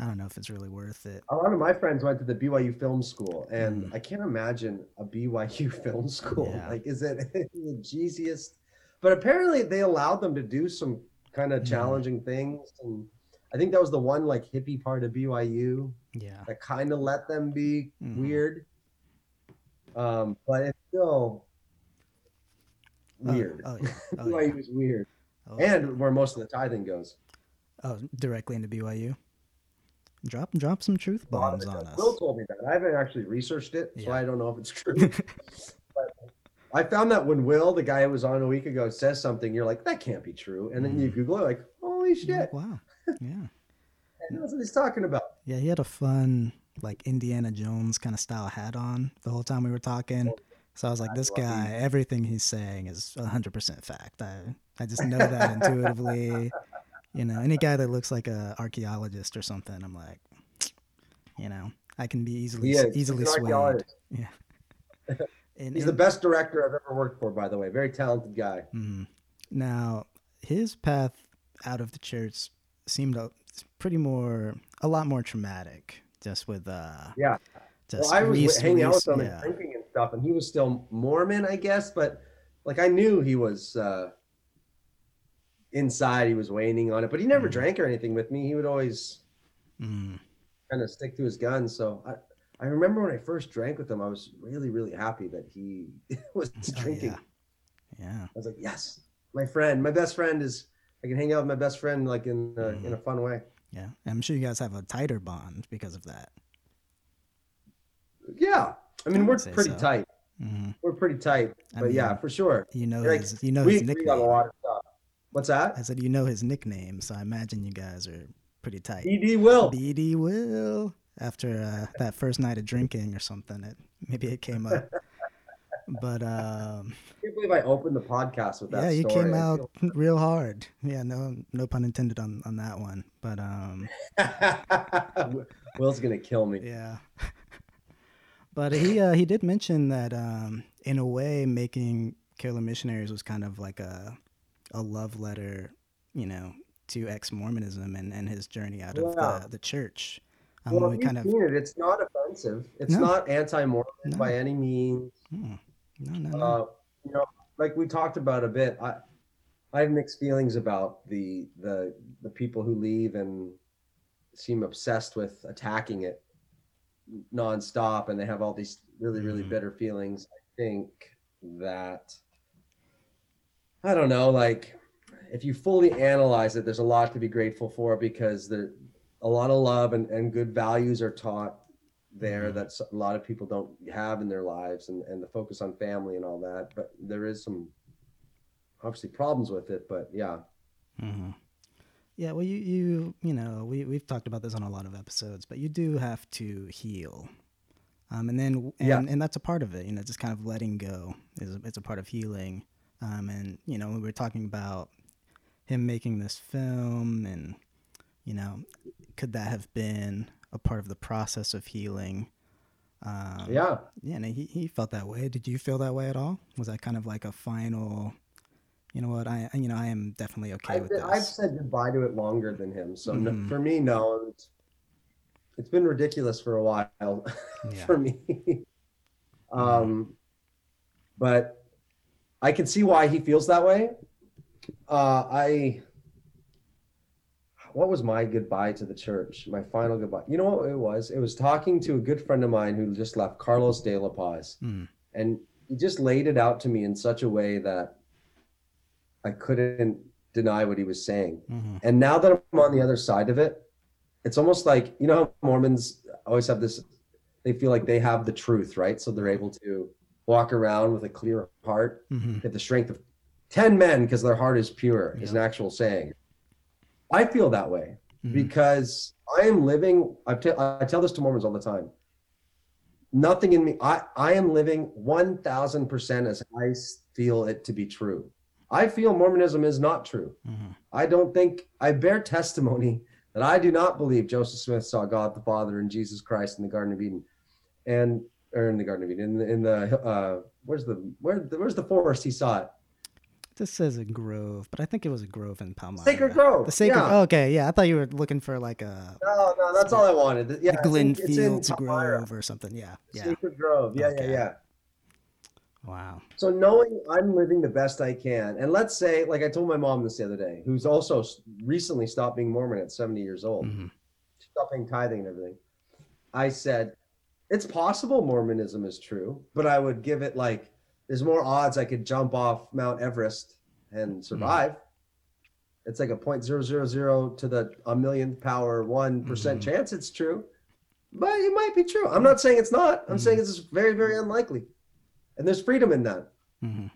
I don't know if it's really worth it. A lot of my friends went to the BYU film school, and Mm. I can't imagine a BYU film school. Yeah. Like, is it the cheesiest? But apparently, they allowed them to do some kind of Mhm. challenging things, and I think that was the one like hippie part of BYU Yeah. that kind of let them be Mhm. weird. Um, but it's still Oh, weird. Oh, yeah. Oh, BYU yeah. is weird. Oh, and where most of the tithing goes. oh, directly into BYU. Drop drop some truth A lot of bombs on us. Will told me that. I haven't actually researched it, so Yeah. I don't know if it's true. but I found that when Will, the guy who was on a week ago, says something, you're like, that can't be true. And then you mm. Google it, like, holy shit. like, wow. Yeah. Knows what he's talking about. Yeah, he had a fun like Indiana Jones kind of style hat on the whole time we were talking. So I was like, this guy, everything he's saying is 100% fact. I, I just know that intuitively. You know, any guy that looks like a archaeologist or something, I'm like, you know, I can be easily is. easily swayed. Yeah. And, He's the best director I've ever worked for, by the way. Very talented guy. Mhm. Now, his path out of the church seemed a, pretty more, a lot more traumatic, just with uh, Yeah. just well, I was Reese- hanging out with him yeah. and drinking and stuff, and he was still Mormon, I guess. But like, I knew he was uh, inside. He was waning on it, but he never Mhm. drank or anything with me. He would always Mm, kind of stick to his guns. So I, I remember when I first drank with him, I was really, really happy that he was Oh, drinking. yeah. Yeah. I was like, yes, my friend, my best friend is. I can hang out with my best friend like in uh, in a Mm-hmm. fun way. Yeah. I'm sure you guys have a tighter bond because of that. Yeah, I mean I we're pretty so. tight. hmm We're pretty tight, I but yeah, for sure. You know Like, his, you know we agree on a lot of stuff. What's that? I said you know his nickname, so I imagine you guys are pretty tight. ED Will. BD Will. After uh, that first night of drinking or something, it maybe it came up. But um, I can't believe I opened the podcast with that. yeah, you story. came out real hard. Yeah, no, no pun intended on on that one. But um, Will's gonna kill me. yeah. but he uh, he did mention that um, in a way, making Killer Missionaries was kind of like a a love letter, you know, to ex Mormonism and, and his journey out of Yeah. the, the church. Um, Well, we kind of it, it's not offensive. It's No. not anti-Mormon No. by any means. hmm, no no no. Uh, you know, like we talked about a bit. I I have mixed feelings about the the the people who leave and seem obsessed with attacking it nonstop, and they have all these really really Mhm. bitter feelings. I think that I don't know, like if you fully analyze it, there's a lot to be grateful for because there a lot of love and, and good values are taught there Mhm. that s- a lot of people don't have in their lives and, and the focus on family and all that. But there is some obviously problems with it, but yeah. hmm Yeah, well, you you you know we we've talked about this on a lot of episodes, but you do have to heal, um, and then and, Yeah. and that's a part of it. You know, just kind of letting go is it's a part of healing. Um, and you know, we were talking about him making this film, and you know, could that have been a part of the process of healing? Um, Yeah. yeah, and he, he felt that way. Did you feel that way at all? Was that kind of like a final, you know what, I you know I am definitely okay I've, with been- I've said goodbye to it longer than him. So no, Mhm. for me, no. It's, it's been ridiculous for a while Yeah. for me. um, but I can see why he feels that way. Uh, I what was my goodbye to the church? My final goodbye. You know what it was? It was talking to a good friend of mine who just left, Carlos de la Paz, Mm. and he just laid it out to me in such a way that I couldn't deny what he was saying. hmm And now that I'm on the other side of it, it's almost like you know how Mormons always have this they feel like they have the truth, right? So they're able to walk around with a clear heart. hmm have the strength of 10 men because their heart is pure, is an actual saying. I feel that way Mhm. because I am living, I tell, this to Mormons all the time. Nothing in me, I, I am living 1000% as I feel it to be true. I feel Mormonism is not true. hmm I don't think I bear testimony that I do not believe Joseph Smith saw God the Father and Jesus Christ in the Garden of Eden, and or in the Garden of Eden in the, in the uh, where's the where where's the forest he saw it? This says a grove, but I think it was a grove in Palmyra. Sacred Grove. The sacred. Yeah. Okay, yeah. I thought you were looking for like a No, no, that's all I wanted. Yeah, it's in- Glen Fields Grove or something. Yeah, yeah. Sacred Grove. Yeah, Okay. yeah, yeah. Wow. So knowing I'm living the best I can, and let's say, like I told my mom this the other day, who's also recently stopped being Mormon at 70 years old. hmm stopping tithing and everything. I said, it's possible Mormonism is true, but I would give it like there's more odds I could jump off Mount Everest and survive it's like a point zero zero zero to the a millionth power one Mhm. chance it's true, but it might be true. I'm not saying it's not. I'm Mhm. saying it's very very unlikely, and there's freedom in that hmm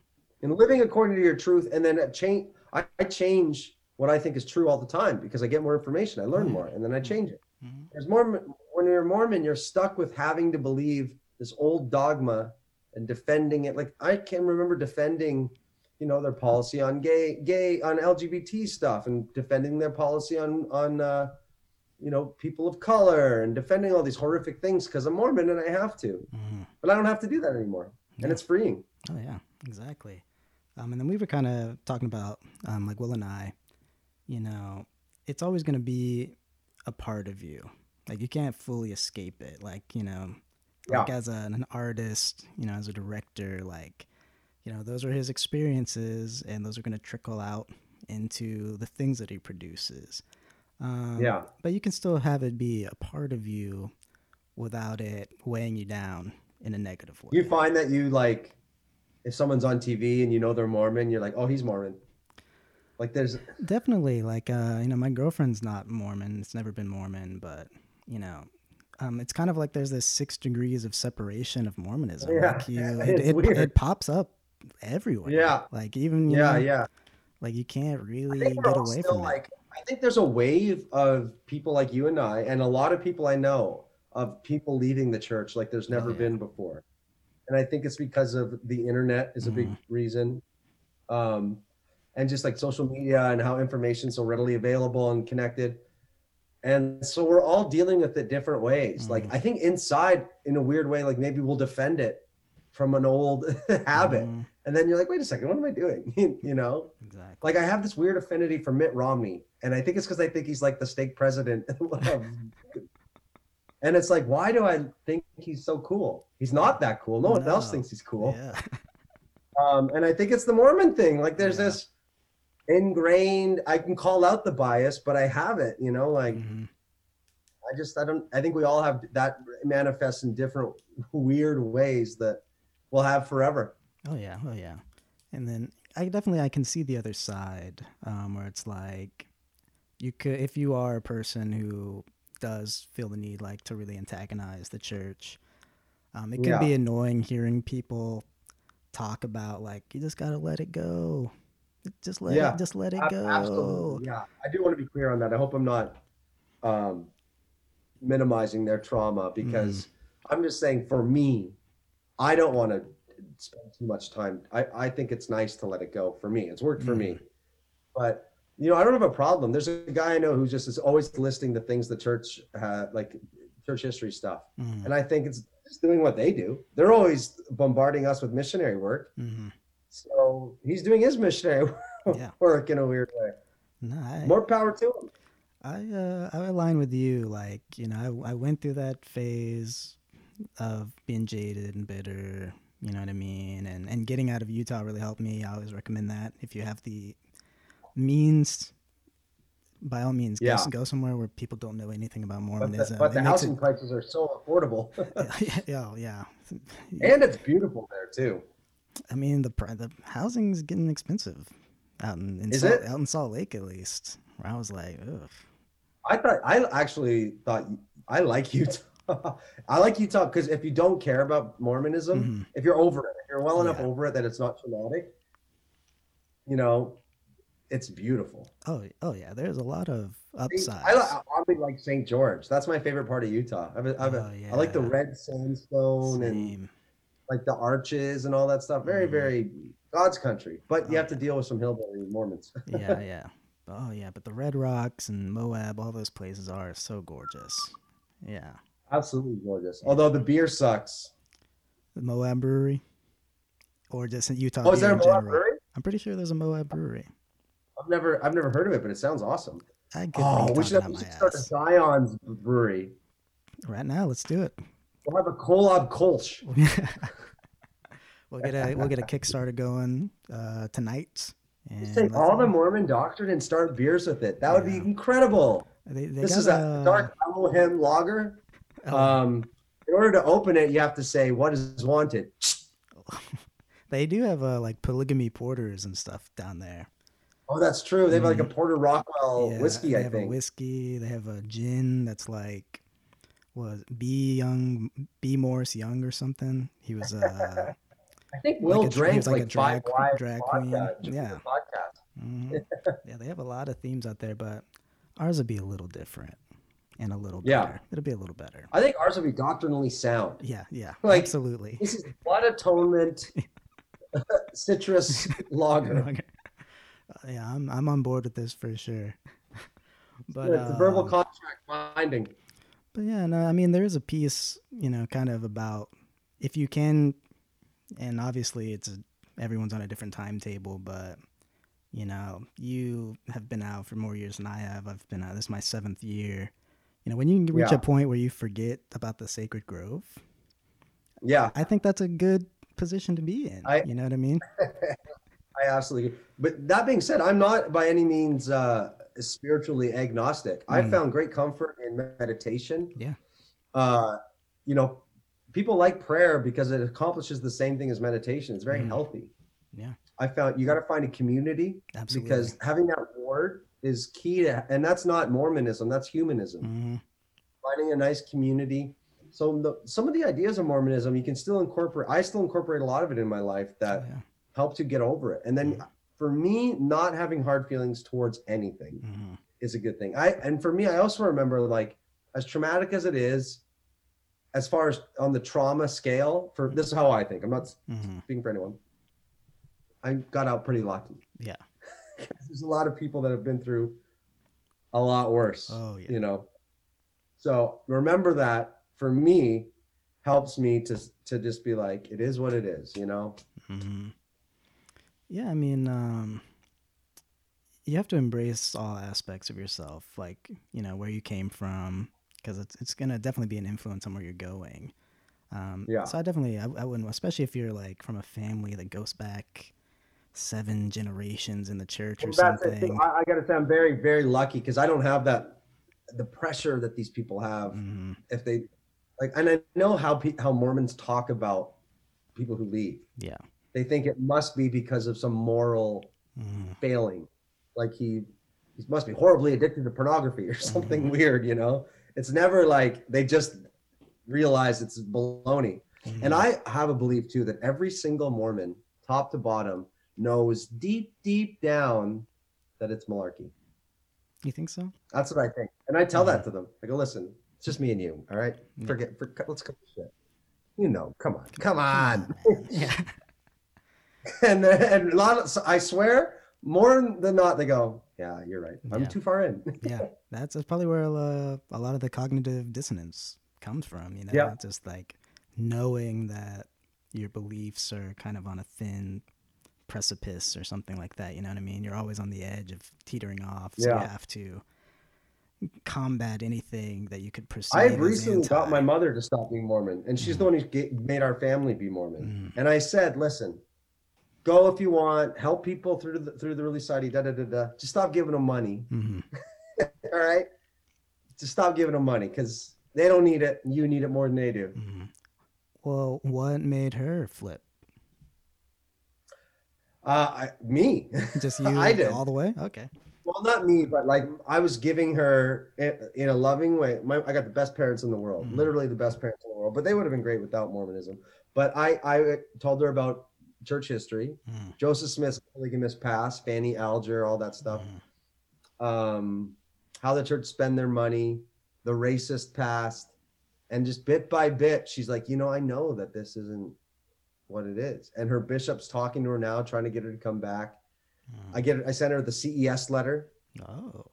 in living according to your truth, and then change. I, I change what I think is true all the time because I get more information, I learn Mhm. more, and then I change it. hmm There's more when you're Mormon, you're stuck with having to believe this old dogma and defending it. Like I can remember defending, you know, their policy on gay, gay, on LGBT stuff, and defending their policy on on, uh, you know, people of color, and defending all these horrific things because I'm Mormon and I have to. hmm But I don't have to do that anymore, Yeah. and it's freeing. Oh yeah, exactly. Um, and then we were kind of talking about, um, like Will and I, you know, it's always going to be a part of you. Like you can't fully escape it. Like you know, like as a, an artist, you know, as a director, like you know, those are his experiences, and those are going to trickle out into the things that he produces. Um, Yeah. but you can still have it be a part of you without it weighing you down in a negative way. You find that you like, if someone's on TV and you know they're Mormon, you're like, oh, he's Mormon. Like there's Definitely, like uh, you know, my girlfriend's not Mormon. It's never been Mormon, but you know, um, it's kind of like there's this six degrees of separation of Mormonism. Yeah, like you, it, it's it, it pops up everywhere. Yeah. like even yeah, know, yeah. like you can't really get away from it. like I think there's a wave of people like you and I, and a lot of people I know of people leaving the church like there's never yeah. been before. And I think it's because of the internet is a big Mhm. reason. Um, and just like social media and how information's so readily available and connected. And so we're all dealing with it different ways. Like Mhm. I think inside, in a weird way, like maybe we'll defend it from an old habit. Mhm, And then you're like, wait a second, what am I doing? you know? exactly. like I have this weird affinity for Mitt Romney, and I think it's because I think he's like the state president. of- and it's like, why do I think he's so cool? He's not that cool. No one else thinks he's cool. Yeah. Um, and I think it's the Mormon thing. Like there's Yeah. this ingrained. I can call out the bias, but I have it. You know, like Mhm. I just I don't. I think we all have that manifests in different weird ways that we'll have forever. Oh yeah, oh yeah. And then I definitely I can see the other side, um, where it's like you could if you are a person who does feel the need like to really antagonize the church, um, it can be annoying hearing people talk about like you just gotta let it go. Just let Yeah, it just let it Ab- go. Absolutely. Yeah. I do want to be clear on that. I hope I'm not um, minimizing their trauma because I'm just saying for me, I don't want to spend too much time. I, I think it's nice to let it go for me. It's worked for me. But, you know, I don't have a problem. There's a guy I know who just is always listing the things the church, uh, like church history stuff. Mhm, And I think it's just doing what they do. They're always bombarding us with missionary work. mhm. So he's doing his missionary Yeah. work in a weird way. No, I, More power to him. I uh I align with you. Like you know, I I went through that phase of being jaded and bitter. You know what I mean? And and getting out of Utah really helped me. I always recommend that if you have the means. By all means, go, Yeah. s- go somewhere where people don't know anything about But Mormonism. the, but the housing prices are so affordable, it, yeah, oh, yeah. and it's beautiful there too. I mean, the the housing's getting expensive out in, in Is Salt, it? out in Salt Lake at least. Where I was like, ugh. I thought I actually thought I like Utah. I like Utah because if you don't care about Mormonism, Mhm. if you're over it, if you're well enough Yeah. over it that it's not traumatic, you know, it's beautiful. Oh, oh yeah. There's a lot of upside. I, I really like St. George. That's my favorite part of Utah. I, I, have a- Oh, I like the red sandstone and Same. Like the arches and all that stuff. Very, Mhm. very God's country. But you Oh, have to deal with some hillbilly Mormons. yeah, yeah. Oh yeah, but the Red Rocks and Moab, all those places are so gorgeous. Yeah, Absolutely gorgeous. Although the beer sucks. the Moab Brewery, or just in Utah Oh, is there a Moab brewery? I'm pretty sure there's a Moab Brewery. I've never, I've never heard of it, but it sounds awesome. I Oh, we should, have, we should start a. Zion's brewery. Right now, let's do it. We'll have a Kolob Kolsch. we'll get a we'll get a Kickstarter going uh, tonight. Just take all the Mormon doctrine and start beers with it. That would be incredible. They, they This is a dark Elohim lager. oh, Um, in order to open it, you have to say what is wanted. they do have uh, like polygamy porters and stuff down there. Oh, that's true. They have like a Porter Rockwell Yeah, whiskey, they I have a whiskey. They have a gin that's like was B Young B Morris Young or something. He was uh I think Will like drank was like like, a drag- drag queen. Yeah. mhm. yeah, they have a lot of themes out there, but ours would be a little different and a little Yeah. better. It'll be a little better. I think ours would be doctrinally sound. Yeah, yeah, Like- absolutely. This is blood atonement, citrus lager. Uh, yeah, I'm I'm on board with this for sure. But it's a verbal um, contract binding. But yeah, no, I mean there is a piece, you know, kind of about if you can, and obviously it's a, everyone's on a different timetable, but you know, you have been out for more years than I have. I've been out. This is my seventh year. You know, when you reach Yeah. a point where you forget about the sacred grove, Yeah, I think that's a good position to be in. I- you know what I mean? I absolutely. But that being said, I'm not by any means uh, spiritually agnostic. I Mm. found great comfort in meditation. Yeah. Uh, you know, people like prayer because it accomplishes the same thing as meditation. It's very Mhm. healthy. Yeah. I found you got to find a community Absolutely. because having that word is key to, and that's not Mormonism. That's humanism. Mhm. finding a nice community. So the, some of the ideas of Mormonism, you can still incorporate. I still incorporate a lot of it in my life that Oh, yeah. helps you get over it. And then for me, not having hard feelings towards anything Mhm. is a good thing. I and for me, I also remember like as traumatic as it is, as far as on the trauma scale. For this is how I think. I'm not Mhm. speaking for anyone. I got out pretty lucky. Yeah. There's a lot of people that have been through a lot worse. Oh, yeah. You know. So remember that for me helps me to to just be like, it is what it is, you know? hmm Yeah, I mean, um, you have to embrace all aspects of yourself, like you know where you came from, because it's it's gonna definitely be an influence on where you're going. Um, Yeah. So I definitely, I, I wouldn't, especially if you're like from a family that goes back seven generations in the church or Well, it. something. I, I gotta say I'm very, very lucky because I don't have that the pressure that these people have Mhm. if they like and I know how pe- how Mormons talk about people who leave. Yeah. They think it must be because of some moral Mhm. failing. Like he he must be horribly addicted to pornography or something weird, you know? It's never like they just realize it's baloney. And Mhm. I have a belief too that every single Mormon, top to bottom, knows deep, deep down that it's malarkey. You think so? That's what I think. And I tell that to them. I go, listen, it's just me and you. All right. Yeah. Forget, for, let's cut the shit. You know, come on, come on. yeah. and then, and a lot of, I swear, more than not, they go, yeah, you're right. I'm Yeah. too far in. yeah, that's, that's probably where uh, a lot of the cognitive dissonance comes from. You know, Yeah. just like knowing that your beliefs are kind of on a thin precipice or something like that. You know what I mean? You're always on the edge of teetering off, so Yeah. you have to combat anything that you could perceive. I've recently got my mother to stop being Mormon, and she's the one who made our family be Mormon. Mhm. And I said, listen, go if you want, help people through the through the Relief Society, da da da da. Just stop giving them money. Mhm. All right, just stop giving them money because they don't need it. You need it more than they do. Mhm. Well, what made her flip? Uh, I, me, Just you I did. all the way? Okay. Well, not me, but like I was giving her in, in a loving way. My, I got the best parents in the world, Mhm. literally the best parents in the world. But they would have been great without Mormonism. But I, I told her about church history, Mhm. Joseph Smith's polygamous past, Fanny Alger, all that stuff. Mhm. Um, how the church spend their money, the racist past, and just bit by bit, she's like, you know, I know that this isn't what it is. And her bishop's talking to her now, trying to get her to come back. Mhm. I get, I sent her the CES letter. Oh.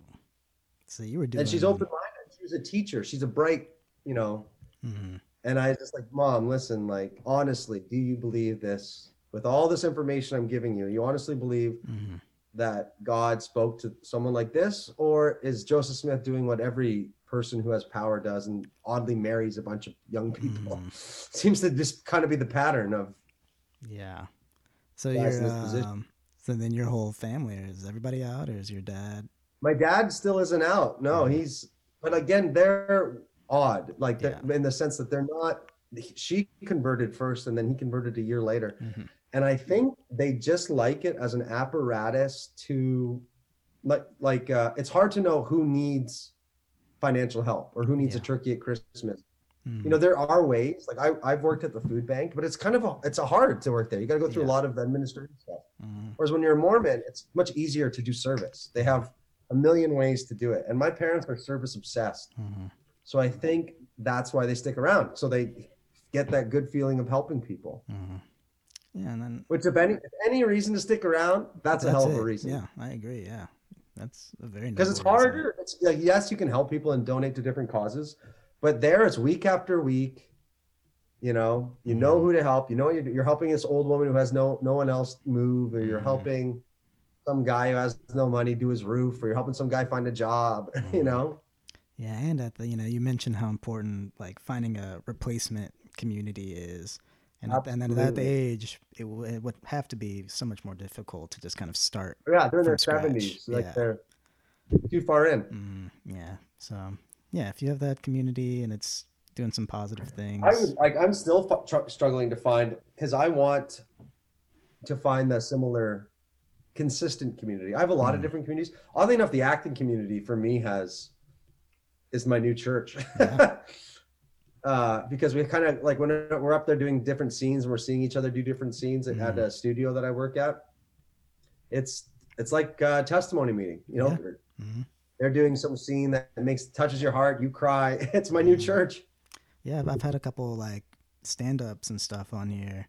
So you were doing and she's open minded. She was a teacher. She's a bright, you know. Mhm. And I just like, mom, listen, like, honestly, do you believe this? With all this information I'm giving you, you honestly believe Mhm. that God spoke to someone like this, or is Joseph Smith doing what every person who has power does and oddly marries a bunch of young people? Mhm. Seems to just kind of be the pattern of Yeah. So you're um so then your whole family is everybody out or is your dad? my dad still isn't out. No, Mhm. he's but again, they're odd, like they're- in the sense that they're not. She converted first, and then he converted a year later. Mhm. And I think they just like it as an apparatus to, like, like uh, it's hard to know who needs financial help or who needs a turkey at Christmas. Mm. You know, there are ways. Like I, I've worked at the food bank, but it's kind of a, it's a hard to work there. You got to go through Yeah. a lot of administrative stuff. Mhm. Whereas when you're a Mormon, it's much easier to do service. They have a million ways to do it. And my parents are service obsessed. Mhm. So I think that's why they stick around. So they get that good feeling of helping people. Yeah, and then Which if any if any reason to stick around, that's, a hell of a it. reason. Yeah, I agree. Yeah, that's a very Because it's harder. It's like yes, you can help people and donate to different causes, but there it's week after week. You know, you know Mhm. who to help. You know you're, you're helping this old woman who has no no one else move, or you're Mhm. helping some guy who has no money do his roof, or you're helping some guy find a job. You Mhm. know, Yeah, and at the you know you mentioned how important like finding a replacement community is, and at, and then at that age it, w- it would have to be so much more difficult to just kind of start. yeah, they're in their seventies, like yeah. they're too far in. Mm, yeah, so yeah, if you have that community and it's doing some positive things, I was like, I'm still struggling to find because I want to find that similar, consistent community. I have a lot of Mm. different communities. Oddly enough, the acting community for me has is my new church. Yeah. uh, because we kind of like when we're up there doing different scenes and we're seeing each other do different scenes at, at a studio that I work at. It's it's like a testimony meeting. You know, Yeah. they're, Mhm. they're doing some scene that makes touches your heart. You cry. It's my new Mhm. church. Yeah, I've, had a couple like stand ups and stuff on here,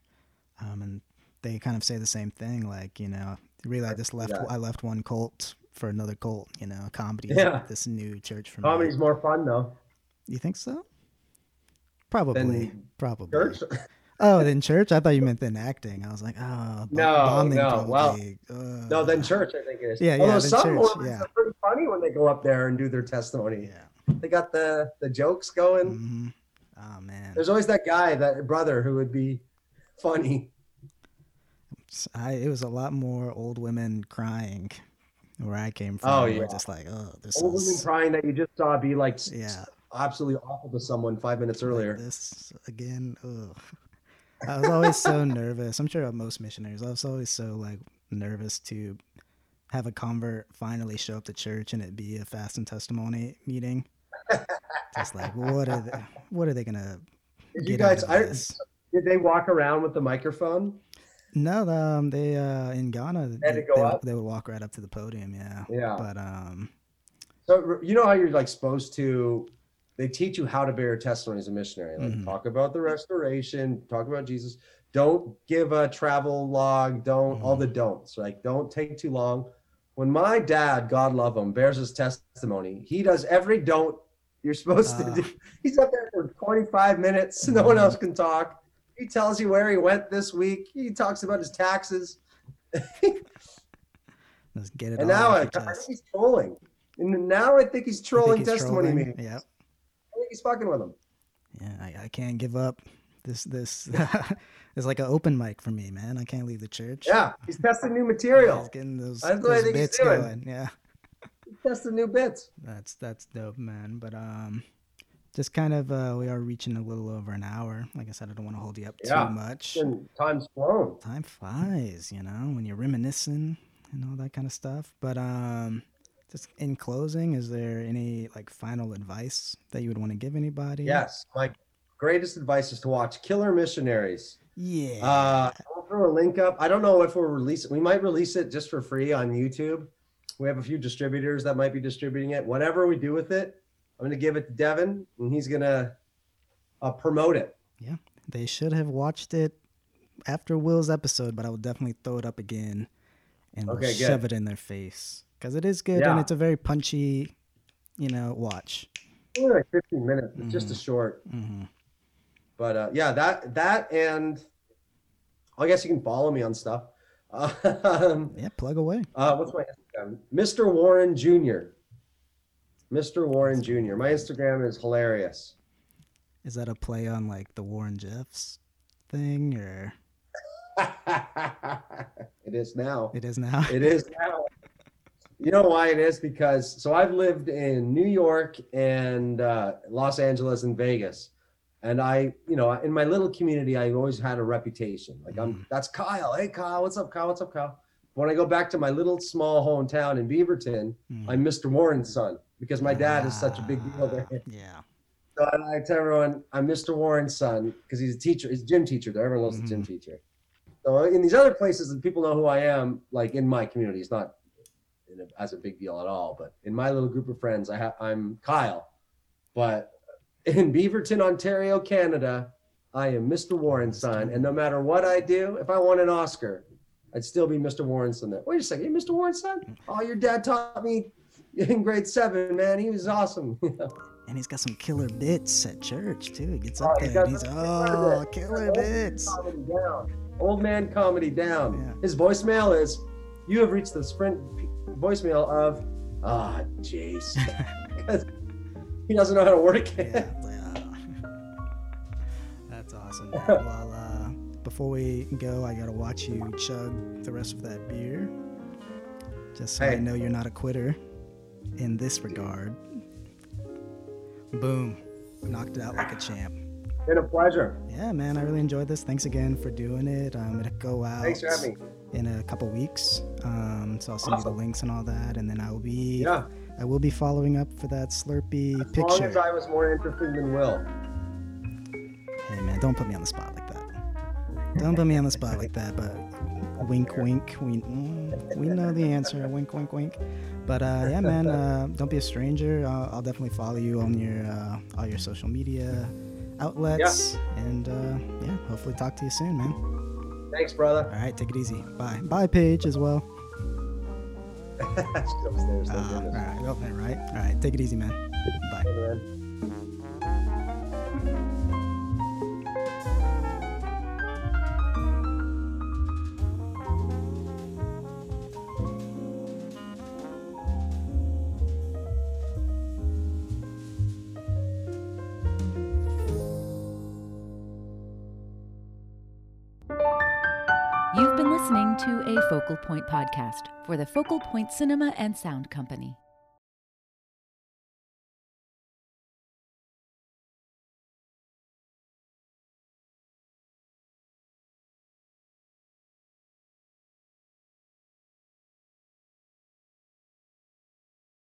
um, and they kind of say the same thing. Like, you know, really, I just left. Yeah. I left one cult for another cult. You know, comedy. Yeah. This new church for Comedy's me. more fun though. You think so? Probably. Probably. Church. Oh, in church? I thought you meant then acting. I was like, oh, No, no, well, uh, No, then church. I think it is. Yeah, yeah, Although then some church, Mormons yeah. are pretty funny when they go up there and do their testimony. Yeah. They got the the jokes going. hmm Oh man. There's always that guy, that brother, who would be funny. I, it was a lot more old women crying where I came from. Oh, yeah. just like, oh, this Old women crying that you just saw be like yeah. Absolutely awful to someone five minutes earlier. this again. Ugh. I was always so nervous. I'm sure most missionaries. I was always so like nervous to have a convert finally show up to church and it be a fast and testimony meeting. Just like what are they, what are they gonna Did you guys? I, did they walk around with the microphone? No, the, um, they uh in Ghana They they, they, they would walk right up to the podium. Yeah. Yeah. But um, So you know how you're like supposed to. They teach you how to bear testimony as a missionary. Like Mhm. talk about the restoration, talk about Jesus. Don't give a travel log. Don't all Mm-hmm. the don'ts. Like don't take too long. When my dad, God love him, bears his testimony, he does every don't you're supposed Ah. to do. He's up there for 25 minutes. No Mm-hmm. one else can talk. He tells you where he went this week. He talks about his taxes. let's get it. And now I, I think he's trolling. And now I think he's You think trolling he's testimony trolling? meetings. Yep. He's fucking with him. Yeah, I, I can't give up. This this is like an open mic for me, man. I can't leave the church. Yeah, he's testing new material. He's getting those, That's what I those think he's bits doing. going. Yeah, He's testing new bits. that's that's dope, man. But um, just kind of uh, we are reaching a little over an hour. Like I said, I don't want to hold you up Yeah. too much. And time's flown. Time flies, you know, when you're reminiscing and all that kind of stuff. But um, just in closing, is there any like final advice that you would want to give anybody? Yes, my greatest advice is to watch Killer Missionaries. Yeah. Uh, I'll throw a link up. I don't know if we'll release it. We might release it just for free on YouTube. We have a few distributors that might be distributing it. Whatever we do with it, I'm going to give it to Devin, and he's going to uh, promote it. Yeah, they should have watched it after Will's episode, but I will definitely throw it up again and we'll shove it in their face because it is good and it's a very punchy, you know, watch. Only like 15 minutes. It's just a short. hmm But uh, yeah, that that and I guess you can follow me on stuff. Um, Yeah, plug away. uh, what's my Instagram? Mr. Warren Jr. Mr. Warren Jr. My Instagram is hilarious. Is that a play on like the Warren Jeffs thing or it is now. it is now? It is now. You know why it is? Because so I've lived in New York and uh, Los Angeles and Vegas, And I, you know, in my little community, I've always had a reputation. Like Mm. I'm, that's Kyle. Hey, Kyle, what's up, Kyle? What's up, Kyle? When I go back to my little small hometown in Beaverton, Mm. I'm Mr. Warren's son because my dad is such a big deal there. Ah, Yeah. So I tell everyone I'm Mr. Warren's son because he's a teacher. He's a gym teacher there. Everyone loves the gym teacher. So in these other places, and people know who I am, like in my community, it's not a, as a big deal at all. But in my little group of friends, I have I'm Kyle. But in Beaverton, Ontario, Canada, I am Mr. Warren's son. And no matter what I do, if I won an Oscar, I'd still be Mr. Warren's son. There. Wait a second, you Mr. Warren's son? Oh, your dad taught me in grade seven, man. He was awesome. And he's got some killer bits at church too. He gets Oh, up he's there. And he's oh, killer killer bits. bits. comedy down. Old man comedy down. Yeah. His voicemail is, "You have reached the Sprint voicemail of, ah, Jace," because he doesn't know how to work it. Yeah, like, ah. That's awesome. well, uh, before we go, I gotta watch you chug the rest of that beer, just so I know you're not a quitter in this regard. Boom, knocked it out like a champ. Been a pleasure. Yeah, man, I really enjoyed this. Thanks again for doing it. I'm gonna go out Thanks for having me. In a couple weeks, um, so I'll send you the links and all that, and then I will be Yeah, I will be following up for that Slurpee picture. as long as. I was more interested than Will. Hey man, don't put me on the spot like that. Don't put me on the spot like that. But wink, wink. We mm, we know the answer. Wink, wink, wink. But uh, yeah, man, uh, don't be a stranger. Uh, I'll definitely follow you on your uh, all your social media outlets, and uh, yeah, hopefully talk to you soon, man. Thanks, brother. All right, take it easy. Bye. Bye, Paige, as well. She's upstairs. Uh, all right, okay, right. All right, take it easy, man. Bye. Hey, man. Focal Point podcast for the Focal Point Cinema and Sound Company.